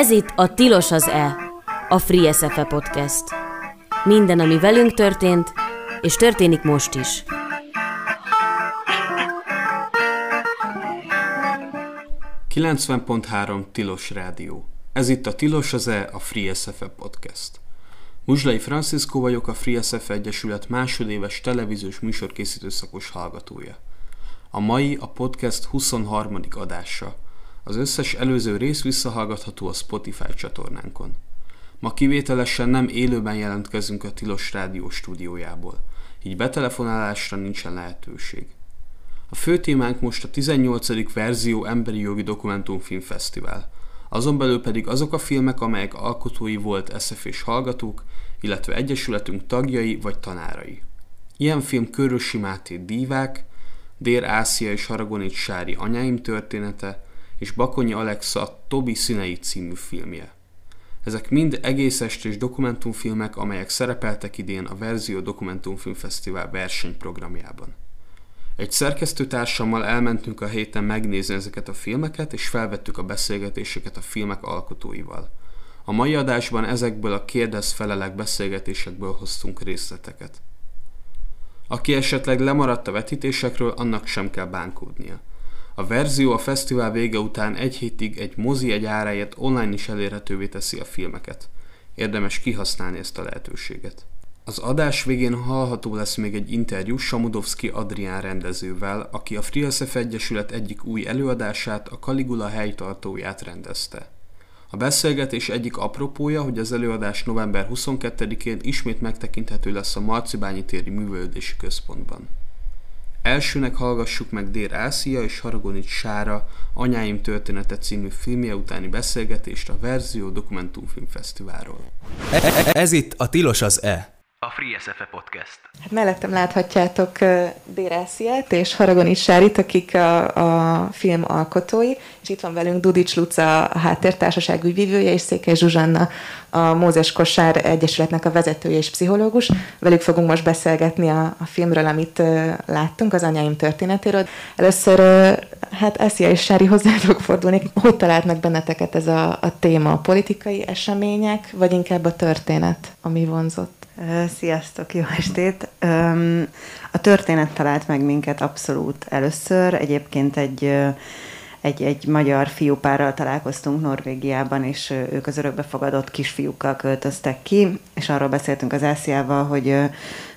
Ez itt a Tilos az E, a Free SFE podcast. Minden, ami velünk történt, és történik most is. ...90.3 Tilos Rádió. Ez itt a Tilos az E, a Free SFE podcast. Muzslai Francisco vagyok, a Free SFE Egyesület másodéves televíziós műsorkészítő szakos hallgatója. A mai a podcast 23. adása – az összes előző rész visszahallgatható a Spotify csatornánkon. Ma kivételesen nem élőben jelentkezünk a Tilos Rádió stúdiójából, így betelefonálásra nincsen lehetőség. A fő témánk most a 18. verzió Emberi Jogi Dokumentumfilm Fesztivál, azon belül pedig azok a filmek, amelyek alkotói volt SF és hallgatók, illetve egyesületünk tagjai vagy tanárai. Ilyen film Körösi Máté Dívák, Dér Ászia és Haragonit Sári anyáim története, és Bakonyi Alexa Tobi színei című filmje. Ezek mind egész estés dokumentumfilmek, amelyek szerepeltek idén a Verzió Dokumentumfilmfesztivál versenyprogramjában. Egy szerkesztőtársammal elmentünk a héten megnézni ezeket a filmeket, és felvettük a beszélgetéseket a filmek alkotóival. A mai adásban ezekből a kérdez-felelek beszélgetésekből hoztunk részleteket. Aki esetleg lemaradt a vetítésekről, annak sem kell bánkódnia. A verzió a fesztivál vége után egy hétig egy mozi egy áráért online is elérhetővé teszi a filmeket. Érdemes kihasználni ezt a lehetőséget. Az adás végén hallható lesz még egy interjú Samudovski Adrián rendezővel, aki a FreeSF Egyesület egyik új előadását, a Caligula helytartóját rendezte. A beszélgetés egyik apropója, hogy az előadás november 22-én ismét megtekinthető lesz a Marcibányi téri művelődési központban. Elsőnek hallgassuk meg Dér Ászia és Haragonit Sára Anyáim története című filmje utáni beszélgetést a Verzió Dokumentumfilm Fesztiválról. Ez itt a Tilos az E a Free SFE Podcast. Hát mellettem láthatjátok Dérásziát és Haragoni Sárit, akik a, a film alkotói, és itt van velünk Dudics Luca, a háttértársaság ügyvívője, és Székely Zsuzsanna, a Mózes Kosár Egyesületnek a vezetője és pszichológus. Velük fogunk most beszélgetni a, a filmről, amit láttunk, az anyáim történetéről. Először, hát Eszia és Sári hozzátok fordulnék. Hogy találtnak benneteket ez a, a téma? A politikai események, vagy inkább a történet, ami vonzott? Sziasztok, jó estét! A történet talált meg minket abszolút először. Egyébként egy, egy, egy magyar fiúpárral találkoztunk Norvégiában, és ők az örökbefogadott kisfiúkkal költöztek ki, és arról beszéltünk az Ásziával, hogy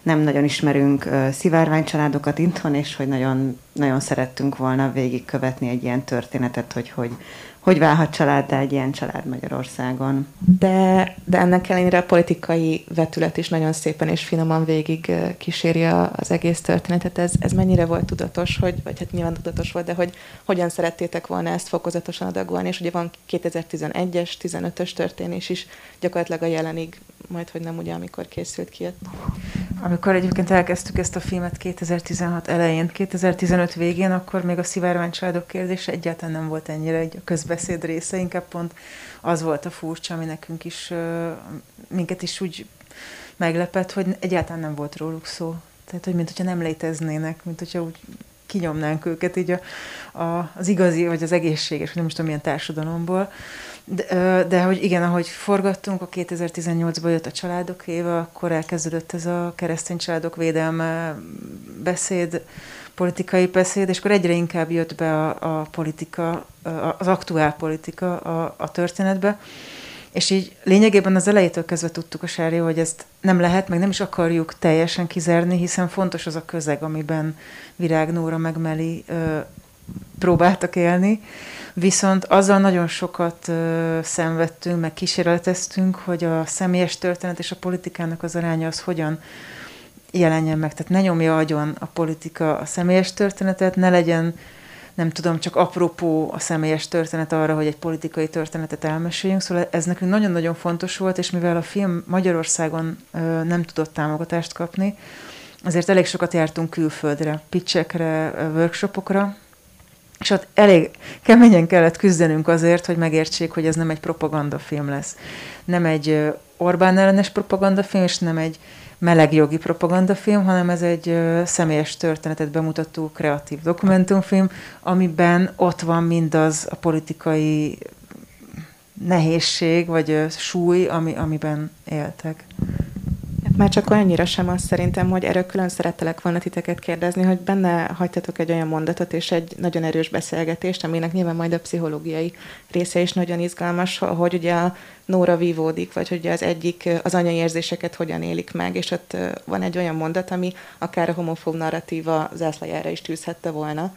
nem nagyon ismerünk szivárványcsaládokat itthon, és hogy nagyon, nagyon szerettünk volna végigkövetni egy ilyen történetet, hogy hogy, hogy válhat családdá egy ilyen család Magyarországon. De, de ennek ellenére a politikai vetület is nagyon szépen és finoman végig kíséri az egész történetet. Ez, ez mennyire volt tudatos, hogy, vagy hát nyilván tudatos volt, de hogy hogyan szerettétek volna ezt fokozatosan adagolni, és ugye van 2011-es, 15-ös történés is, gyakorlatilag a jelenig, majd hogy nem ugye, amikor készült ki. Amikor egyébként elkezdtük ezt a filmet 2016 elején, 2015 végén, akkor még a szivárvány családok kérdése egyáltalán nem volt ennyire egy a közbeszéd része, inkább pont az volt a furcsa, ami nekünk is, minket is úgy meglepett, hogy egyáltalán nem volt róluk szó. Tehát, hogy mint hogyha nem léteznének, mint hogyha úgy kinyomnánk őket így a, a, az igazi, vagy az egészséges, vagy nem most tudom, milyen társadalomból. De, de hogy igen, ahogy forgattunk, a 2018-ban jött a családok éve, akkor elkezdődött ez a keresztény családok védelme beszéd, politikai beszéd, és akkor egyre inkább jött be a, a politika, az aktuál politika a, a történetbe. És így lényegében az elejétől kezdve tudtuk a Sári, hogy ezt nem lehet, meg nem is akarjuk teljesen kizárni, hiszen fontos az a közeg, amiben Virág Nóra meg Meli ö, próbáltak élni. Viszont azzal nagyon sokat ö, szenvedtünk, meg kísérleteztünk, hogy a személyes történet és a politikának az aránya az hogyan jelenjen meg. Tehát ne nyomja agyon a politika a személyes történetet, ne legyen nem tudom, csak apropó a személyes történet arra, hogy egy politikai történetet elmeséljünk. Szóval ez nekünk nagyon-nagyon fontos volt, és mivel a film Magyarországon ö, nem tudott támogatást kapni, azért elég sokat jártunk külföldre, pitchekre, workshopokra, és ott elég keményen kellett küzdenünk azért, hogy megértsék, hogy ez nem egy propagandafilm lesz. Nem egy Orbán ellenes propagandafilm, és nem egy meleg jogi propagandafilm, hanem ez egy személyes történetet bemutató kreatív dokumentumfilm, amiben ott van mindaz a politikai nehézség, vagy súly, ami, amiben éltek. Már csak olyannyira sem az szerintem, hogy erről külön szerettelek volna titeket kérdezni, hogy benne hagytatok egy olyan mondatot és egy nagyon erős beszélgetést, aminek nyilván majd a pszichológiai része is nagyon izgalmas, hogy ugye a Nóra vívódik, vagy hogy az egyik az anyai érzéseket hogyan élik meg, és ott van egy olyan mondat, ami akár a homofób narratíva zászlajára is tűzhette volna,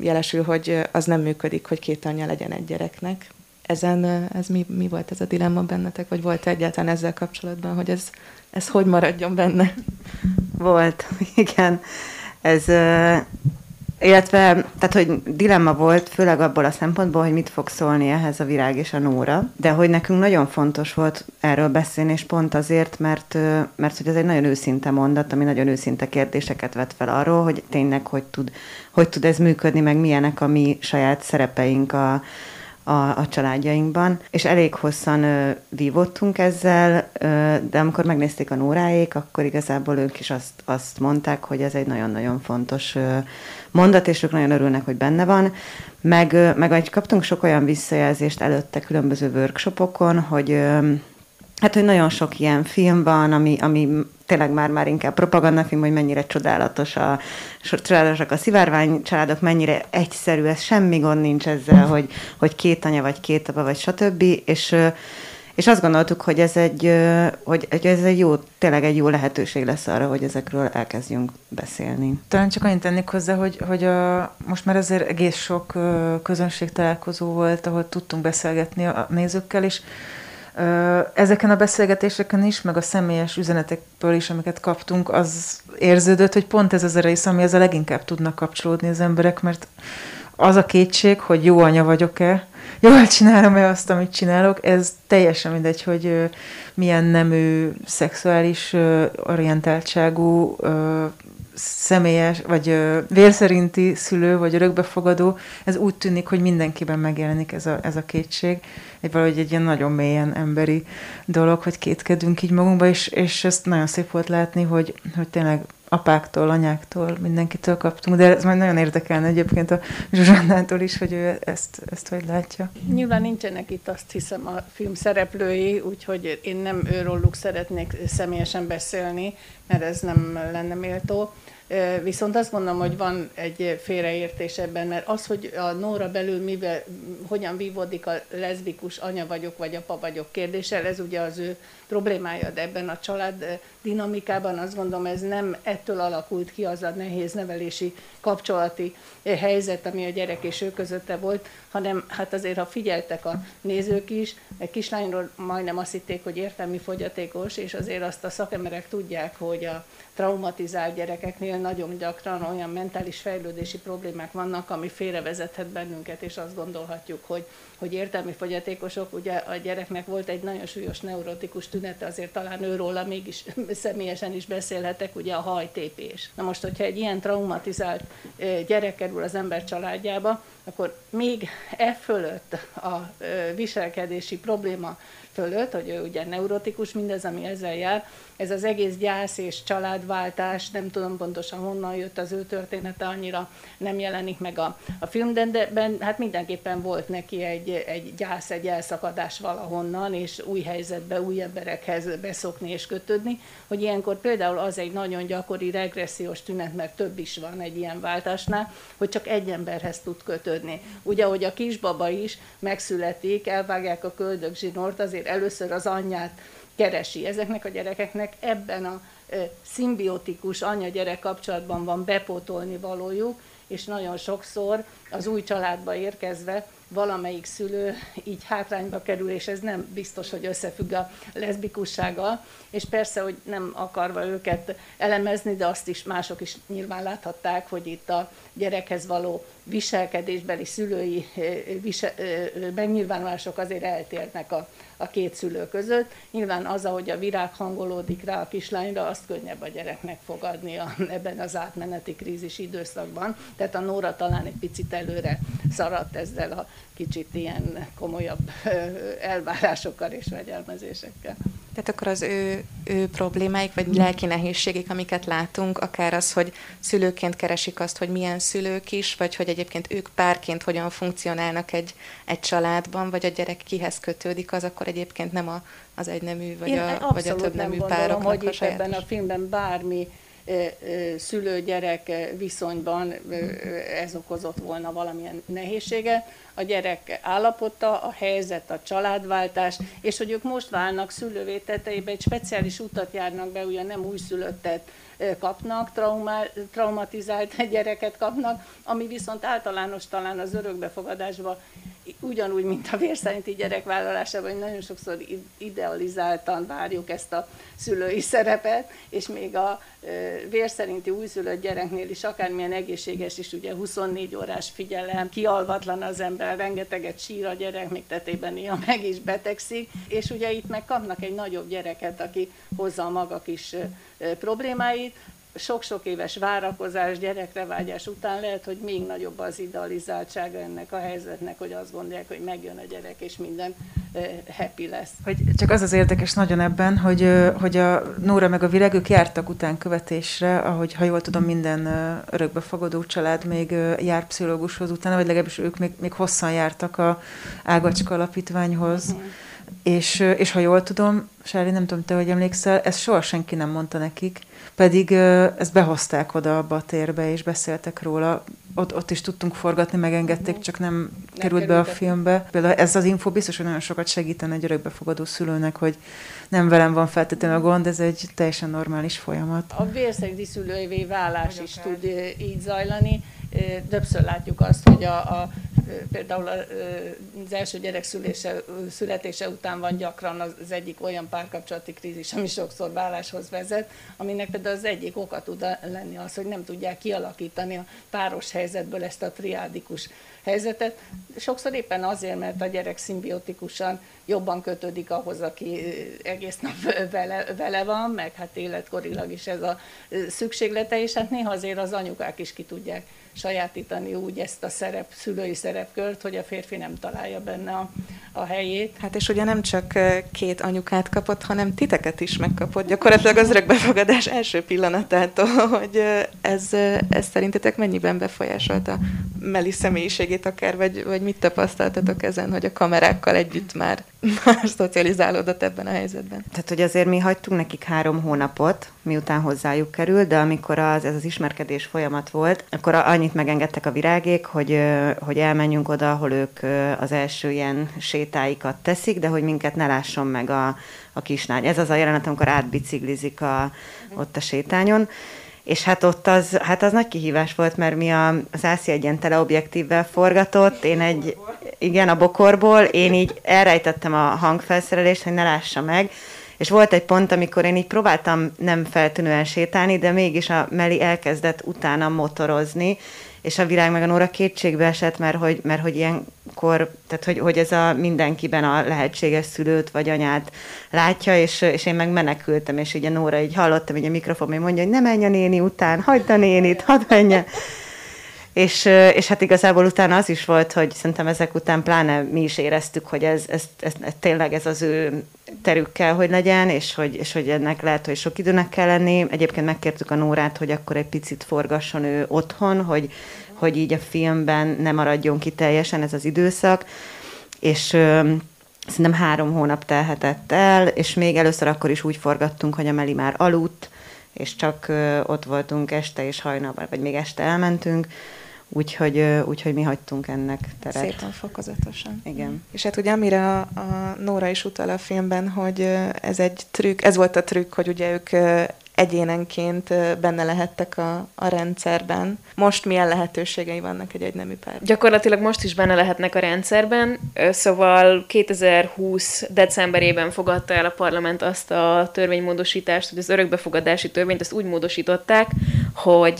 jelesül, hogy az nem működik, hogy két anyja legyen egy gyereknek. Ezen ez mi, mi volt ez a dilemma bennetek, vagy volt egyáltalán ezzel kapcsolatban, hogy ez, ez hogy maradjon benne? Volt, igen. Ez, illetve, tehát, hogy dilemma volt, főleg abból a szempontból, hogy mit fog szólni ehhez a virág és a nóra, de hogy nekünk nagyon fontos volt erről beszélni, és pont azért, mert, mert hogy ez egy nagyon őszinte mondat, ami nagyon őszinte kérdéseket vet fel arról, hogy tényleg hogy tud, hogy tud ez működni, meg milyenek a mi saját szerepeink a, a, a családjainkban, és elég hosszan ö, vívottunk ezzel, ö, de amikor megnézték a Nóráék, akkor igazából ők is azt, azt mondták, hogy ez egy nagyon-nagyon fontos ö, mondat, és ők nagyon örülnek, hogy benne van. Meg, ö, meg kaptunk sok olyan visszajelzést előtte különböző workshopokon, hogy ö, Hát, hogy nagyon sok ilyen film van, ami, ami tényleg már, már inkább propagandafilm, hogy mennyire csodálatos a, csodálatosak a szivárvány családok, mennyire egyszerű, ez semmi gond nincs ezzel, hogy, hogy két anya, vagy két apa, vagy stb. És, és azt gondoltuk, hogy ez egy, hogy ez egy jó, tényleg egy jó lehetőség lesz arra, hogy ezekről elkezdjünk beszélni. Talán csak annyit tennék hozzá, hogy, hogy a, most már azért egész sok közönség találkozó volt, ahol tudtunk beszélgetni a nézőkkel, és Ezeken a beszélgetéseken is, meg a személyes üzenetekből is, amiket kaptunk, az érződött, hogy pont ez az a rész, ami a leginkább tudnak kapcsolódni az emberek, mert az a kétség, hogy jó anya vagyok-e, jól csinálom-e azt, amit csinálok, ez teljesen mindegy, hogy milyen nemű, szexuális orientáltságú, személyes, vagy vérszerinti szülő, vagy örökbefogadó, ez úgy tűnik, hogy mindenkiben megjelenik ez a, ez a kétség. Egy valahogy egy ilyen nagyon mélyen emberi dolog, hogy kétkedünk így magunkba, és, és ezt nagyon szép volt látni, hogy, hogy tényleg apáktól, anyáktól, mindenkitől kaptunk, de ez majd nagyon érdekelne egyébként a Zsuzsannától is, hogy ő ezt, ezt hogy látja. Nyilván nincsenek itt azt hiszem a film szereplői, úgyhogy én nem őróluk szeretnék személyesen beszélni, mert ez nem lenne méltó. Viszont azt gondolom, hogy van egy félreértés ebben, mert az, hogy a Nóra belül mivel, hogyan vívódik a leszbikus anya vagyok, vagy apa vagyok kérdéssel, ez ugye az ő problémája, de ebben a család dinamikában azt gondolom, ez nem ettől alakult ki az a nehéz nevelési kapcsolati helyzet, ami a gyerek és ő közötte volt, hanem hát azért, ha figyeltek a nézők is, egy kislányról majdnem azt hitték, hogy értelmi fogyatékos, és azért azt a szakemberek tudják, hogy a traumatizált gyerekeknél nagyon gyakran olyan mentális fejlődési problémák vannak, ami félrevezethet bennünket, és azt gondolhatjuk, hogy, hogy értelmi fogyatékosok, ugye a gyereknek volt egy nagyon súlyos neurotikus tünete, azért talán őróla mégis személyesen is beszélhetek, ugye a hajtépés. Na most, hogyha egy ilyen traumatizált gyerek kerül az ember családjába, akkor még e fölött a viselkedési probléma fölött, hogy ő ugye neurotikus, mindez, ami ezzel jár, ez az egész gyász és családváltás, nem tudom pontosan honnan jött az ő története, annyira nem jelenik meg a, a filmben, de ben, hát mindenképpen volt neki egy, egy gyász, egy elszakadás valahonnan, és új helyzetbe, új emberekhez beszokni és kötődni, hogy ilyenkor például az egy nagyon gyakori regressziós tünet, mert több is van egy ilyen váltásnál, hogy csak egy emberhez tud kötődni. Ugye, hogy a kisbaba is megszületik, elvágják a köldögzsinort, azért először az anyját keresi. Ezeknek a gyerekeknek ebben a szimbiotikus anya-gyerek kapcsolatban van bepótolni valójuk, és nagyon sokszor az új családba érkezve valamelyik szülő így hátrányba kerül, és ez nem biztos, hogy összefügg a leszbikussággal, és persze, hogy nem akarva őket elemezni, de azt is mások is nyilván láthatták, hogy itt a gyerekhez való viselkedésbeli szülői visel, megnyilvánulások azért eltérnek a, a két szülő között. Nyilván az, ahogy a virág hangolódik rá a kislányra, azt könnyebb a gyereknek fogadni a, ebben az átmeneti krízis időszakban. Tehát a Nóra talán egy picit előre szaradt ezzel a kicsit ilyen komolyabb elvárásokkal és vegyelmezésekkel. Tehát akkor az ő, ő problémáik, vagy lelki nehézségek, amiket látunk, akár az, hogy szülőként keresik azt, hogy milyen szülők is, vagy hogy egyébként ők párként hogyan funkcionálnak egy, egy családban, vagy a gyerek kihez kötődik, az akkor egyébként nem a, az egynemű, vagy Én a, vagy a több nemű pároknak hogy a itt ebben a sajátos. filmben bármi szülő-gyerek viszonyban ez okozott volna valamilyen nehézséget. A gyerek állapota, a helyzet, a családváltás, és hogy ők most válnak szülővé tetejébe, egy speciális utat járnak be, ugye nem újszülöttet kapnak, traumá, traumatizált gyereket kapnak, ami viszont általános talán az örökbefogadásban ugyanúgy, mint a vérszerinti gyerekvállalásában, hogy nagyon sokszor idealizáltan várjuk ezt a szülői szerepet, és még a vérszerinti újszülött gyereknél is akármilyen egészséges is, ugye 24 órás figyelem, kialvatlan az ember, rengeteget sír a gyerek, még tetében néha meg is betegszik, és ugye itt meg kapnak egy nagyobb gyereket, aki hozza a maga kis problémáit, sok-sok éves várakozás, gyerekre vágyás után lehet, hogy még nagyobb az idealizáltsága ennek a helyzetnek, hogy azt gondolják, hogy megjön a gyerek, és minden happy lesz. Hogy csak az az érdekes nagyon ebben, hogy, hogy a Nóra meg a Virág, ők jártak után követésre, ahogy ha jól tudom, minden örökbefogadó család még jár pszichológushoz utána, vagy legalábbis ők még, még hosszan jártak a Ágacska alapítványhoz. Uh-huh. És, és ha jól tudom, Sári, nem tudom, te hogy emlékszel, ezt soha senki nem mondta nekik, pedig ezt behozták oda abba a térbe, és beszéltek róla. Ott, ott is tudtunk forgatni, megengedték, csak nem, nem került be a filmbe. Például ez az info biztos, hogy nagyon sokat segítene egy örökbefogadó szülőnek, hogy nem velem van feltétlenül a gond, ez egy teljesen normális folyamat. A vérszegdi szülővé válás is tud így zajlani. Többször látjuk azt, hogy a, a például az első gyerek szülése, születése után van gyakran az egyik olyan párkapcsolati krízis, ami sokszor válláshoz vezet, aminek például az egyik oka tud lenni az, hogy nem tudják kialakítani a páros helyzetből ezt a triádikus helyzetet. Sokszor éppen azért, mert a gyerek szimbiotikusan jobban kötődik ahhoz, aki egész nap vele, vele van, meg hát életkorilag is ez a szükséglete, és hát néha azért az anyukák is ki tudják sajátítani úgy ezt a szerep, szülői szerepkört, hogy a férfi nem találja benne a, a helyét. Hát és ugye nem csak két anyukát kapott, hanem titeket is megkapott, gyakorlatilag az örökbefogadás első pillanatától, hogy ez, ez szerintetek mennyiben befolyásolta Meli személyiségét akár, vagy, vagy mit tapasztaltatok ezen, hogy a kamerákkal együtt már, már szocializálódott ebben a helyzetben? Tehát, hogy azért mi hagytunk nekik három hónapot, miután hozzájuk került, de amikor az, ez az ismerkedés folyamat volt, akkor annyit megengedtek a virágék, hogy, hogy elmenjünk oda, ahol ők az első ilyen sétáikat teszik, de hogy minket ne lásson meg a, a kislány. Ez az a jelenet, amikor átbiciklizik a, ott a sétányon. És hát ott az, hát az nagy kihívás volt, mert mi a, az Ászi egy ilyen teleobjektívvel forgatott, én egy, igen, a bokorból, én így elrejtettem a hangfelszerelést, hogy ne lássa meg, és volt egy pont, amikor én így próbáltam nem feltűnően sétálni, de mégis a Meli elkezdett utána motorozni, és a virág meg a Nóra kétségbe esett, mert hogy, mert hogy ilyenkor, tehát hogy, hogy ez a mindenkiben a lehetséges szülőt vagy anyát látja, és, és én meg menekültem, és ugye Nóra így hallottam, hogy a mikrofon még mondja, hogy ne menj a néni után, hagyd a nénit, hadd menjen. És, és hát igazából utána az is volt, hogy szerintem ezek után pláne mi is éreztük, hogy ez, ez, ez, ez tényleg ez az ő terük hogy legyen, és hogy, és hogy ennek lehet, hogy sok időnek kell lenni. Egyébként megkértük a Nórát, hogy akkor egy picit forgasson ő otthon, hogy, hogy így a filmben ne maradjon ki teljesen ez az időszak. És ö, szerintem három hónap telhetett el, és még először akkor is úgy forgattunk, hogy a Meli már aludt, és csak ö, ott voltunk este és hajnalban, vagy még este elmentünk, Úgyhogy, úgyhogy mi hagytunk ennek teret. Szépen fokozatosan. Igen. És hát ugye amire a, a Nóra is utal a filmben, hogy ez egy trükk, ez volt a trükk, hogy ugye ők egyénenként benne lehettek a, a rendszerben. Most milyen lehetőségei vannak egy egynemű pár? Gyakorlatilag most is benne lehetnek a rendszerben, szóval 2020 decemberében fogadta el a parlament azt a törvénymódosítást, hogy az örökbefogadási törvényt azt úgy módosították, hogy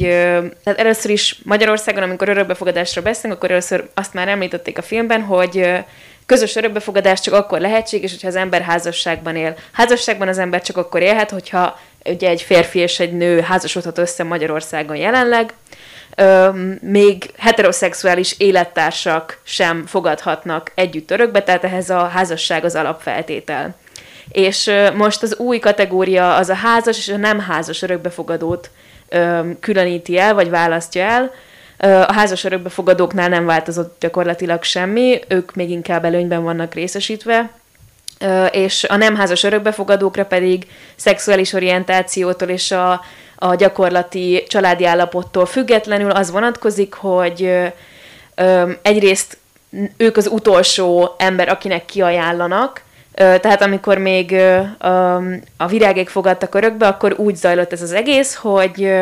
tehát először is Magyarországon, amikor örökbefogadásra beszélünk, akkor először azt már említették a filmben, hogy közös örökbefogadás csak akkor lehetséges, hogyha az ember házasságban él. Házasságban az ember csak akkor élhet, hogyha ugye egy férfi és egy nő házasodhat össze Magyarországon jelenleg, még heteroszexuális élettársak sem fogadhatnak együtt örökbe, tehát ehhez a házasság az alapfeltétel. És most az új kategória az a házas és a nem házas örökbefogadót különíti el, vagy választja el. A házas örökbefogadóknál nem változott gyakorlatilag semmi, ők még inkább előnyben vannak részesítve, és a nem házas örökbefogadókra pedig szexuális orientációtól és a, a gyakorlati családi állapottól függetlenül az vonatkozik, hogy egyrészt ők az utolsó ember, akinek kiajánlanak, tehát amikor még a virágék fogadtak örökbe, akkor úgy zajlott ez az egész, hogy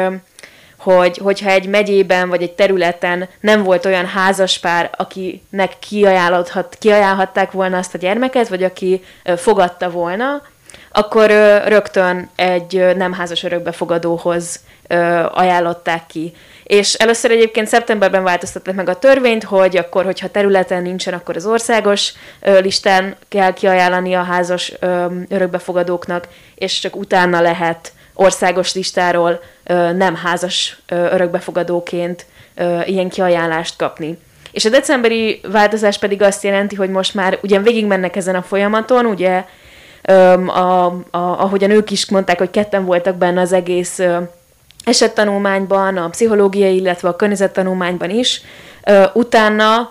hogy, hogyha egy megyében vagy egy területen nem volt olyan házaspár, akinek kiajánlhat, kiajánlhatták volna azt a gyermeket, vagy aki fogadta volna, akkor rögtön egy nem házas örökbefogadóhoz ajánlották ki. És először egyébként szeptemberben változtatták meg a törvényt, hogy akkor, hogyha területen nincsen, akkor az országos listán kell kiajánlani a házas örökbefogadóknak, és csak utána lehet országos listáról nem házas örökbefogadóként ilyen kiajánlást kapni. És a decemberi változás pedig azt jelenti, hogy most már ugyan végigmennek ezen a folyamaton, ugye, a, a, ahogyan ők is mondták, hogy ketten voltak benne az egész esettanulmányban, a pszichológiai, illetve a környezettanulmányban is. Utána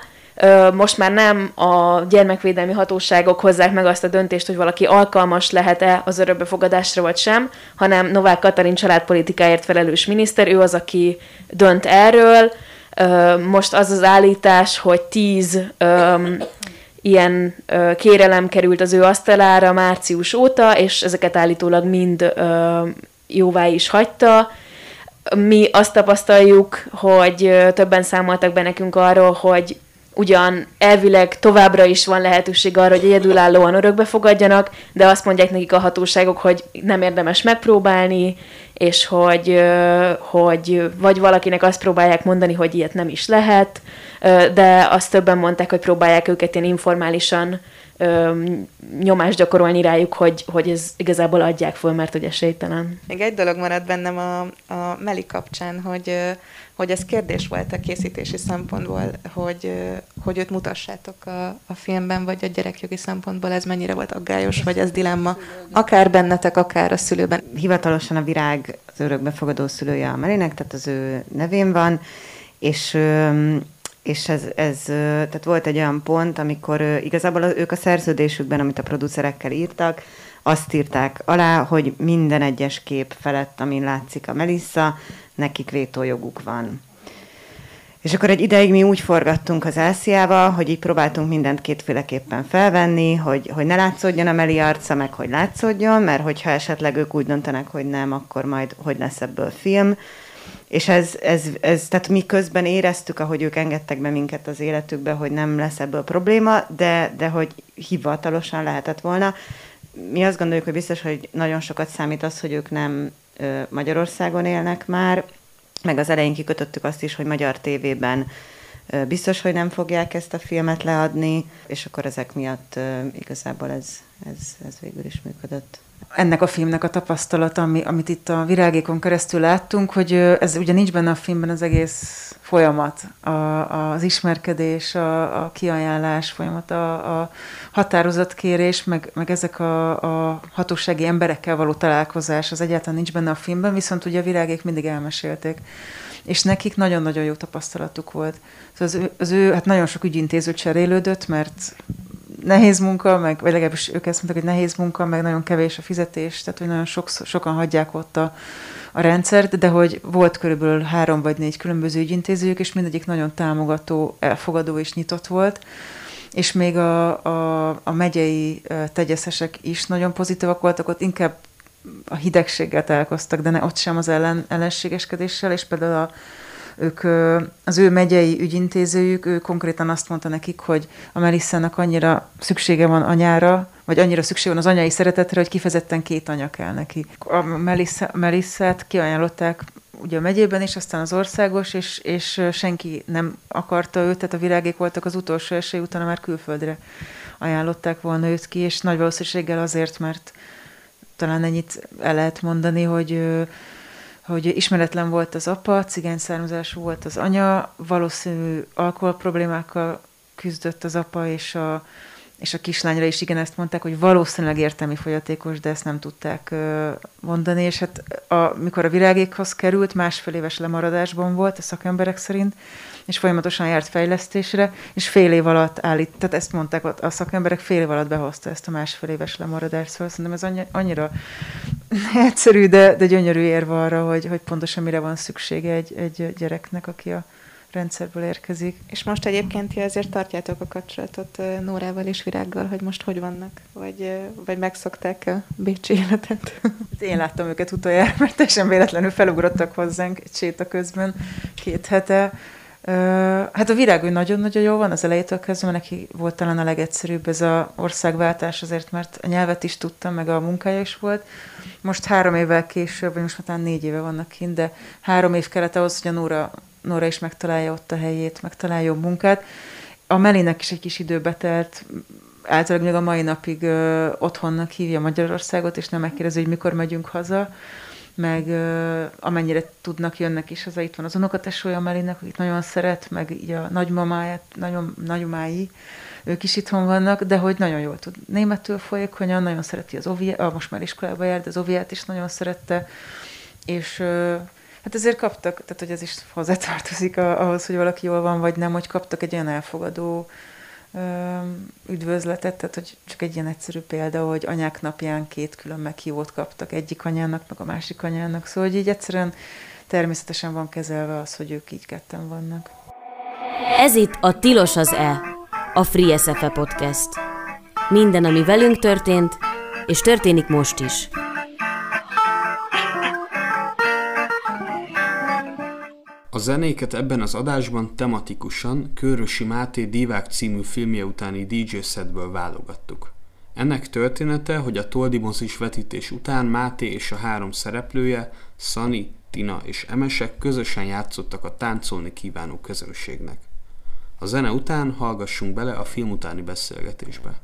most már nem a gyermekvédelmi hatóságok hozzák meg azt a döntést, hogy valaki alkalmas lehet-e az örökbefogadásra vagy sem, hanem Novák Katalin családpolitikáért felelős miniszter, ő az, aki dönt erről. Most az az állítás, hogy tíz ilyen kérelem került az ő asztalára március óta, és ezeket állítólag mind jóvá is hagyta mi azt tapasztaljuk, hogy többen számoltak be nekünk arról, hogy ugyan elvileg továbbra is van lehetőség arra, hogy egyedülállóan örökbe fogadjanak, de azt mondják nekik a hatóságok, hogy nem érdemes megpróbálni, és hogy, hogy vagy valakinek azt próbálják mondani, hogy ilyet nem is lehet, de azt többen mondták, hogy próbálják őket ilyen informálisan nyomást gyakorolni rájuk, hogy, hogy ez igazából adják föl, mert hogy esélytelen. Még egy dolog maradt bennem a, a Meli kapcsán, hogy, hogy ez kérdés volt a készítési szempontból, hogy, hogy őt mutassátok a, a filmben, vagy a gyerekjogi szempontból ez mennyire volt aggályos, vagy ez dilemma, akár bennetek, akár a szülőben. Hivatalosan a virág az örökbefogadó szülője a Melinek, tehát az ő nevén van, és és ez, ez, tehát volt egy olyan pont, amikor igazából ők a szerződésükben, amit a producerekkel írtak, azt írták alá, hogy minden egyes kép felett, amin látszik a Melissa, nekik vétójoguk van. És akkor egy ideig mi úgy forgattunk az Elsziával, hogy így próbáltunk mindent kétféleképpen felvenni, hogy, hogy ne látszódjon a Meli arca, meg hogy látszódjon, mert hogyha esetleg ők úgy döntenek, hogy nem, akkor majd hogy lesz ebből film. És ez, ez, ez, tehát mi közben éreztük, ahogy ők engedtek be minket az életükbe, hogy nem lesz ebből probléma, de, de hogy hivatalosan lehetett volna. Mi azt gondoljuk, hogy biztos, hogy nagyon sokat számít az, hogy ők nem Magyarországon élnek már, meg az elején kikötöttük azt is, hogy magyar tévében biztos, hogy nem fogják ezt a filmet leadni, és akkor ezek miatt igazából ez, ez, ez végül is működött ennek a filmnek a tapasztalata, ami, amit itt a virágékon keresztül láttunk, hogy ez ugye nincs benne a filmben az egész folyamat, a, az ismerkedés, a, a kiajánlás folyamat, a, a határozatkérés, meg, meg ezek a, a hatósági emberekkel való találkozás, az egyáltalán nincs benne a filmben, viszont ugye a virágék mindig elmesélték és nekik nagyon-nagyon jó tapasztalatuk volt. Szóval az ő, az ő hát nagyon sok ügyintéző cserélődött, mert nehéz munka, meg, vagy legalábbis ők ezt mondták, hogy nehéz munka, meg nagyon kevés a fizetés, tehát hogy nagyon sok, sokan hagyják ott a, a rendszert, de hogy volt körülbelül három vagy négy különböző ügyintézőjük, és mindegyik nagyon támogató, elfogadó és nyitott volt. És még a, a, a megyei tegyeszesek is nagyon pozitívak voltak, ott inkább a hidegséggel találkoztak, de ne, ott sem az ellen, ellenségeskedéssel, és például a, ők, az ő megyei ügyintézőjük, ő konkrétan azt mondta nekik, hogy a Melissának annyira szüksége van anyára, vagy annyira szükség van az anyai szeretetre, hogy kifejezetten két anya kell neki. A Melissa, Melissát kiajánlották ugye a megyében is, aztán az országos, és, és senki nem akarta őt, tehát a virágék voltak az utolsó esély, utána már külföldre ajánlották volna őt ki, és nagy valószínűséggel azért, mert talán ennyit el lehet mondani, hogy hogy ismeretlen volt az apa, cigány származású volt az anya, valószínű alkohol problémákkal küzdött az apa, és, a, és a kislányra is. Igen ezt mondták, hogy valószínűleg értelmi fogyatékos, de ezt nem tudták mondani, és hát a, mikor a virágékhoz került, másfél éves lemaradásban volt a szakemberek szerint, és folyamatosan járt fejlesztésre, és fél év alatt állít, tehát ezt mondták a szakemberek, fél év alatt behozta ezt a másfél éves lemaradást, szóval szerintem ez annyira egyszerű, de, de gyönyörű érve arra, hogy, hogy pontosan mire van szüksége egy, egy gyereknek, aki a rendszerből érkezik. És most egyébként ti azért tartjátok a kapcsolatot Nórával és Virággal, hogy most hogy vannak? Vagy, vagy megszokták a bécsi életet? Én láttam őket utoljára, mert teljesen véletlenül felugrottak hozzánk egy séta közben két hete. Hát a virág nagyon-nagyon jó van, az elejétől kezdve, neki volt talán a legegyszerűbb ez az országváltás, azért, mert a nyelvet is tudtam, meg a munkája is volt. Most három évvel később, vagy most már négy éve vannak kint, de három év kellett ahhoz, hogy a Nóra, Nóra is megtalálja ott a helyét, megtalálja a munkát. A Melinek is egy kis időbe telt, általában még a mai napig ö, otthonnak hívja Magyarországot, és nem megkérdezi, hogy mikor megyünk haza meg uh, amennyire tudnak, jönnek is haza. Itt van az unokatesója Melinek, akit nagyon szeret, meg így a nagymamáját, nagyon, nagymamái, ők is itthon vannak, de hogy nagyon jól tud. Németül folyékonyan, nagyon szereti az oviát, most már iskolába jár, de az oviát is nagyon szerette, és hát ezért kaptak, tehát hogy ez is hozzátartozik ahhoz, hogy valaki jól van, vagy nem, hogy kaptak egy olyan elfogadó üdvözletet, tehát hogy csak egy ilyen egyszerű példa, hogy anyák napján két külön meghívót kaptak egyik anyának, meg a másik anyának, szóval hogy így egyszerűen természetesen van kezelve az, hogy ők így ketten vannak. Ez itt a Tilos az E, a Free SFE podcast. Minden, ami velünk történt, és történik most is. A zenéket ebben az adásban tematikusan Körösi Máté Divák című filmje utáni DJ setből válogattuk. Ennek története, hogy a Toldi mozis vetítés után Máté és a három szereplője, Szani, Tina és Emesek közösen játszottak a táncolni kívánó közönségnek. A zene után hallgassunk bele a film utáni beszélgetésbe.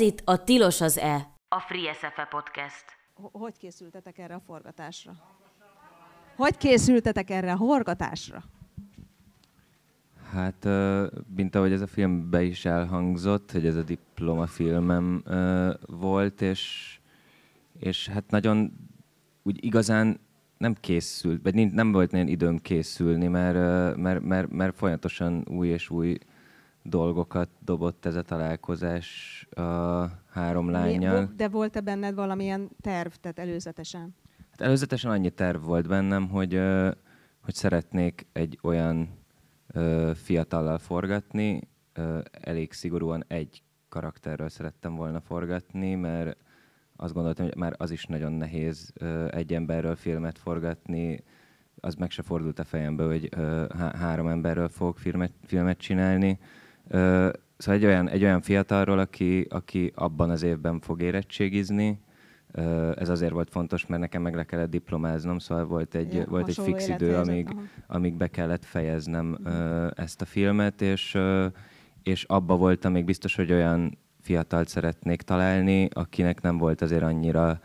Itt a Tilos az E, a Free SFE podcast. Hogy készültetek erre a forgatásra? Hogy készültetek erre a forgatásra? Hát, mint ahogy ez a filmbe is elhangzott, hogy ez a diplomafilmem volt, és, és hát nagyon úgy igazán nem készült, vagy nem volt nagyon időm készülni, mert, mert, mert, mert folyamatosan új és új dolgokat dobott ez a találkozás a három lányjal. De volt-e benned valamilyen terv, tehát előzetesen? Hát előzetesen annyi terv volt bennem, hogy, hogy szeretnék egy olyan fiatallal forgatni, elég szigorúan egy karakterről szerettem volna forgatni, mert azt gondoltam, hogy már az is nagyon nehéz egy emberről filmet forgatni, az meg se fordult a fejembe, hogy három emberről fogok filmet, filmet csinálni. Szóval egy olyan, egy olyan fiatalról, aki, aki abban az évben fog érettségizni, ez azért volt fontos, mert nekem meg le kellett diplomáznom, szóval volt egy, ja, volt egy fix idő, amíg, amíg be kellett fejeznem uh-huh. ezt a filmet, és, és abba voltam még biztos, hogy olyan fiatalt szeretnék találni, akinek nem volt azért annyira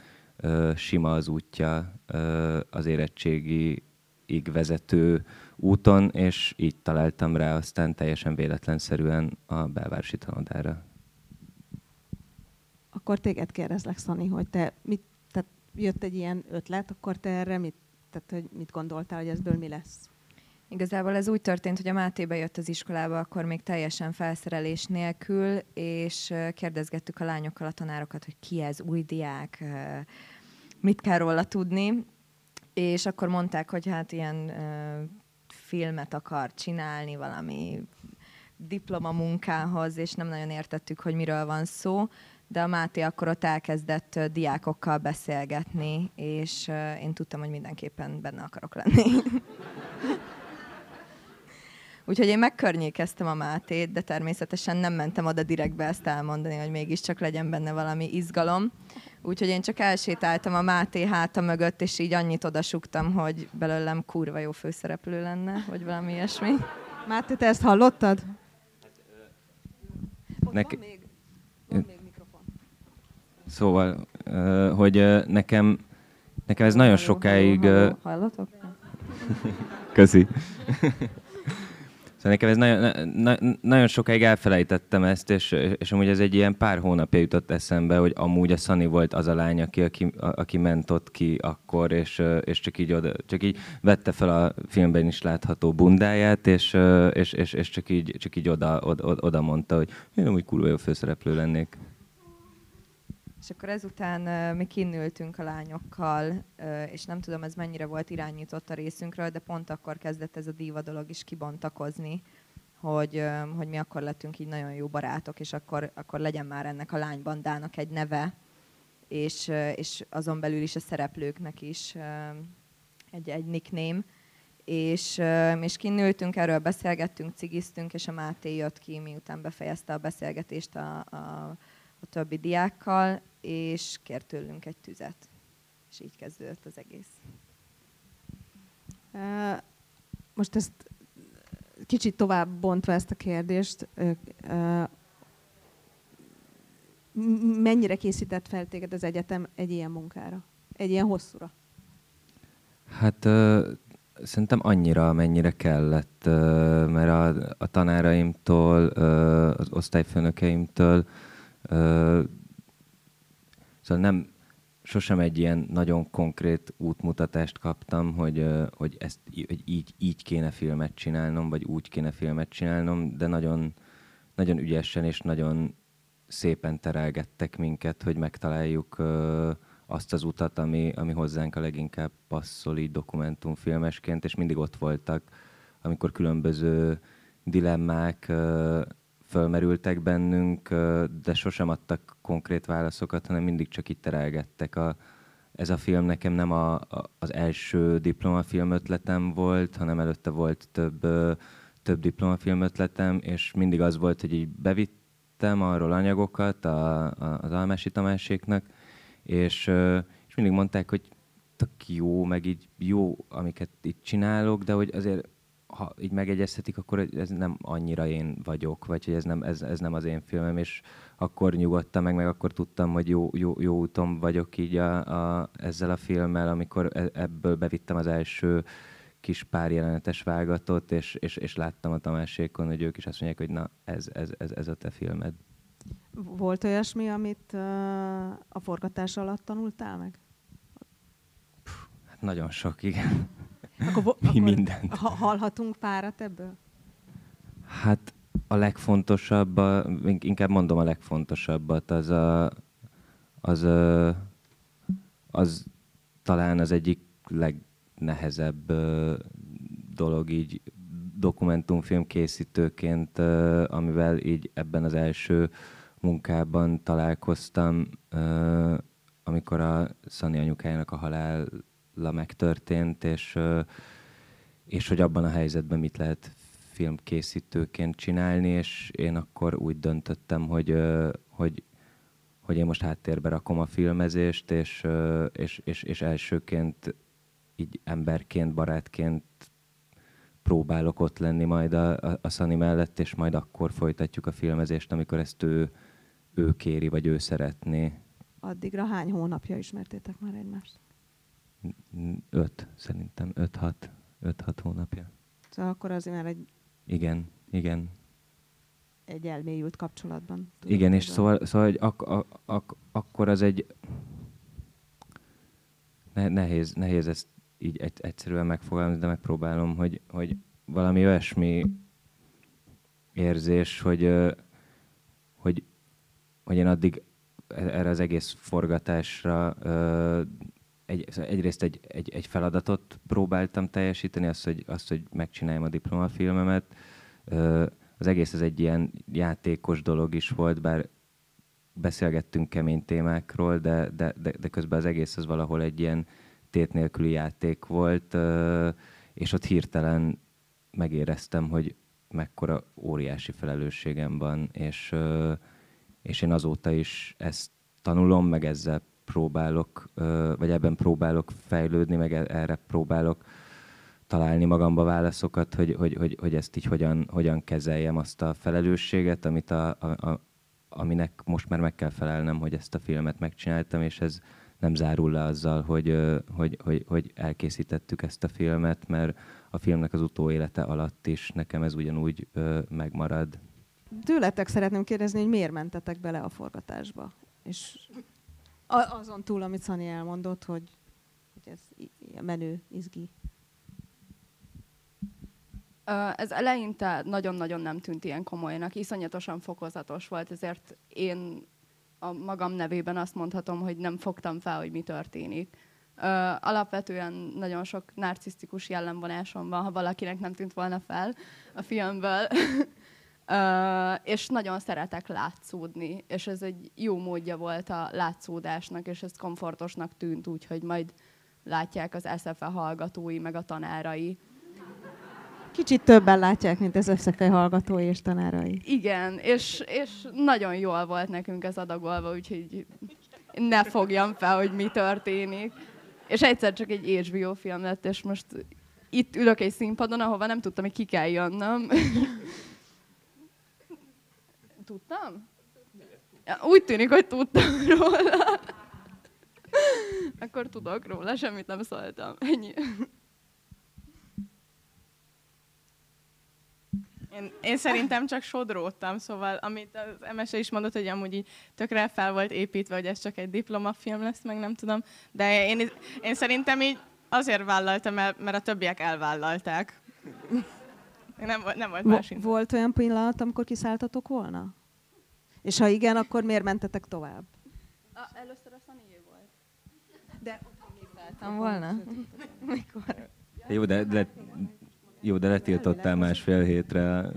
sima az útja az érettségi vezető úton, és így találtam rá aztán teljesen véletlenszerűen a belvárosi tanodára. Akkor téged kérdezlek, Szani, hogy te mit, tehát jött egy ilyen ötlet, akkor te erre mit, tehát, hogy mit gondoltál, hogy ezből mi lesz? Igazából ez úgy történt, hogy a Máté bejött az iskolába, akkor még teljesen felszerelés nélkül, és kérdezgettük a lányokkal a tanárokat, hogy ki ez, új diák, mit kell róla tudni, és akkor mondták, hogy hát ilyen filmet akar csinálni, valami diplomamunkához, és nem nagyon értettük, hogy miről van szó, de a Máté akkor ott elkezdett diákokkal beszélgetni, és én tudtam, hogy mindenképpen benne akarok lenni. Úgyhogy én megkörnyékeztem a Mátét, de természetesen nem mentem oda direktbe ezt elmondani, hogy mégiscsak legyen benne valami izgalom. Úgyhogy én csak elsétáltam a Máté háta mögött, és így annyit odasuktam, hogy belőlem kurva jó főszereplő lenne, vagy valami ilyesmi. Máté, te ezt hallottad? Neki... Van még, van még mikrofon. Szóval, hogy nekem, nekem ez nagyon sokáig... Hallotok? Köszi. Szóval nekem ez nagyon, na, nagyon sokáig elfelejtettem ezt, és, és amúgy ez egy ilyen pár hónapja jutott eszembe, hogy amúgy a Szani volt az a lány, aki, aki, aki ment ott ki akkor, és, és csak, így oda, csak így vette fel a filmben is látható bundáját, és, és, és, és csak így, csak így oda, oda, oda mondta, hogy én amúgy kurva jó főszereplő lennék. És akkor ezután mi kinnültünk a lányokkal, és nem tudom, ez mennyire volt irányított a részünkről, de pont akkor kezdett ez a díva dolog is kibontakozni, hogy, hogy mi akkor lettünk így nagyon jó barátok, és akkor, akkor legyen már ennek a lánybandának egy neve, és, és azon belül is a szereplőknek is egy, egy nickname. És, és kinnültünk, erről beszélgettünk, cigiztünk, és a Máté jött ki, miután befejezte a beszélgetést a, a, a többi diákkal, és kért tőlünk egy tüzet. És így kezdődött az egész. Most ezt kicsit tovább bontva ezt a kérdést, mennyire készített fel téged az egyetem egy ilyen munkára? Egy ilyen hosszúra? Hát szerintem annyira, amennyire kellett, mert a, a tanáraimtól, az osztályfőnökeimtől Szóval nem, sosem egy ilyen nagyon konkrét útmutatást kaptam, hogy, hogy, ezt, hogy így, így kéne filmet csinálnom, vagy úgy kéne filmet csinálnom, de nagyon, nagyon ügyesen és nagyon szépen terelgettek minket, hogy megtaláljuk azt az utat, ami, ami hozzánk a leginkább passzol így dokumentumfilmesként, és mindig ott voltak, amikor különböző dilemmák fölmerültek bennünk, de sosem adtak konkrét válaszokat, hanem mindig csak itt terelgettek. A, ez a film nekem nem a, a, az első diplomafilm ötletem volt, hanem előtte volt több, több diplomafilm ötletem, és mindig az volt, hogy így bevittem arról anyagokat a, a, az Almási Tamáséknak, és, és mindig mondták, hogy tök jó, meg így jó, amiket itt csinálok, de hogy azért ha így megegyezhetik, akkor ez nem annyira én vagyok, vagy hogy ez nem, ez, ez nem az én filmem, és akkor nyugodtam meg, meg akkor tudtam, hogy jó, jó, jó úton vagyok így a, a, ezzel a filmmel, amikor e, ebből bevittem az első kis pár jelenetes vágatot, és, és, és láttam a Tamásékon, hogy ők is azt mondják, hogy na, ez, ez, ez, ez a te filmed. Volt olyasmi, amit uh, a forgatás alatt tanultál meg? Hát nagyon sok, igen. Akkor, vo- Mi akkor mindent. Ha- hallhatunk párat ebből? Hát a legfontosabb, inkább mondom a legfontosabbat, az a, az, a, az talán az egyik legnehezebb dolog így dokumentumfilm készítőként, amivel így ebben az első munkában találkoztam, amikor a Szani anyukájának a halála megtörtént, és, és hogy abban a helyzetben mit lehet filmkészítőként csinálni, és én akkor úgy döntöttem, hogy, hogy, hogy én most háttérbe rakom a filmezést, és, és, és, és elsőként így emberként, barátként próbálok ott lenni majd a, a, a Szani mellett, és majd akkor folytatjuk a filmezést, amikor ezt ő, ő kéri, vagy ő szeretné. Addigra hány hónapja ismertétek már egymást? Öt, szerintem, öt-hat, öt-hat hónapja. Szóval akkor azért már egy, Igen, igen. egy elmélyült kapcsolatban. Igen, és szóval, szóval hogy ak- ak- ak- akkor az egy... Ne- nehéz, nehéz ezt így egy- egyszerűen megfogalmazni, de megpróbálom, hogy, hogy valami olyasmi érzés, hogy, hogy, hogy én addig e- erre az egész forgatásra egy, szóval egyrészt egy, egy, egy feladatot próbáltam teljesíteni, azt, hogy, azt, hogy megcsináljam a diplomafilmemet. Az egész ez egy ilyen játékos dolog is volt, bár beszélgettünk kemény témákról, de, de, de, de közben az egész az valahol egy ilyen tét nélküli játék volt, és ott hirtelen megéreztem, hogy mekkora óriási felelősségem van, és, és én azóta is ezt tanulom, meg ezzel próbálok, vagy ebben próbálok fejlődni, meg e- erre próbálok találni magamba válaszokat, hogy, hogy, hogy, hogy ezt így hogyan, hogyan kezeljem azt a felelősséget, amit a, a, a, aminek most már meg kell felelnem, hogy ezt a filmet megcsináltam, és ez nem zárul le azzal, hogy, hogy, hogy, hogy elkészítettük ezt a filmet, mert a filmnek az utóélete alatt is nekem ez ugyanúgy megmarad. Tőletek szeretném kérdezni, hogy miért mentetek bele a forgatásba? És a- azon túl, amit Szani elmondott, hogy, hogy ez i- menő, izgi. Ez eleinte nagyon-nagyon nem tűnt ilyen komolynak, iszonyatosan fokozatos volt, ezért én a magam nevében azt mondhatom, hogy nem fogtam fel, hogy mi történik. Alapvetően nagyon sok narcisztikus jellemvonásom van, ha valakinek nem tűnt volna fel a filmből. És nagyon szeretek látszódni, és ez egy jó módja volt a látszódásnak, és ez komfortosnak tűnt, úgyhogy majd látják az SFE hallgatói, meg a tanárai. Kicsit többen látják, mint az összefej hallgatói és tanárai. Igen, és, és nagyon jól volt nekünk ez adagolva, úgyhogy ne fogjam fel, hogy mi történik. És egyszer csak egy HBO film lett, és most itt ülök egy színpadon, ahova nem tudtam, hogy ki kell jönnöm. Tudtam? Ja, Úgy tűnik, hogy tudtam róla. Akkor tudok róla, semmit nem szóltam. Ennyi. Én, én szerintem csak sodródtam, szóval amit az MSE is mondott, hogy amúgy így tökre fel volt építve, hogy ez csak egy diplomafilm lesz, meg nem tudom, de én, én szerintem így azért vállaltam el, mert a többiek elvállalták. Nem, volt- nem volt más Vo- volt olyan pillanat, amikor kiszálltatok volna? És ha igen, akkor miért mentetek tovább? A, először a Szanié volt. De Szálltam volna? Mikor? Jó, de, de, jó, de letiltottál másfél hétre.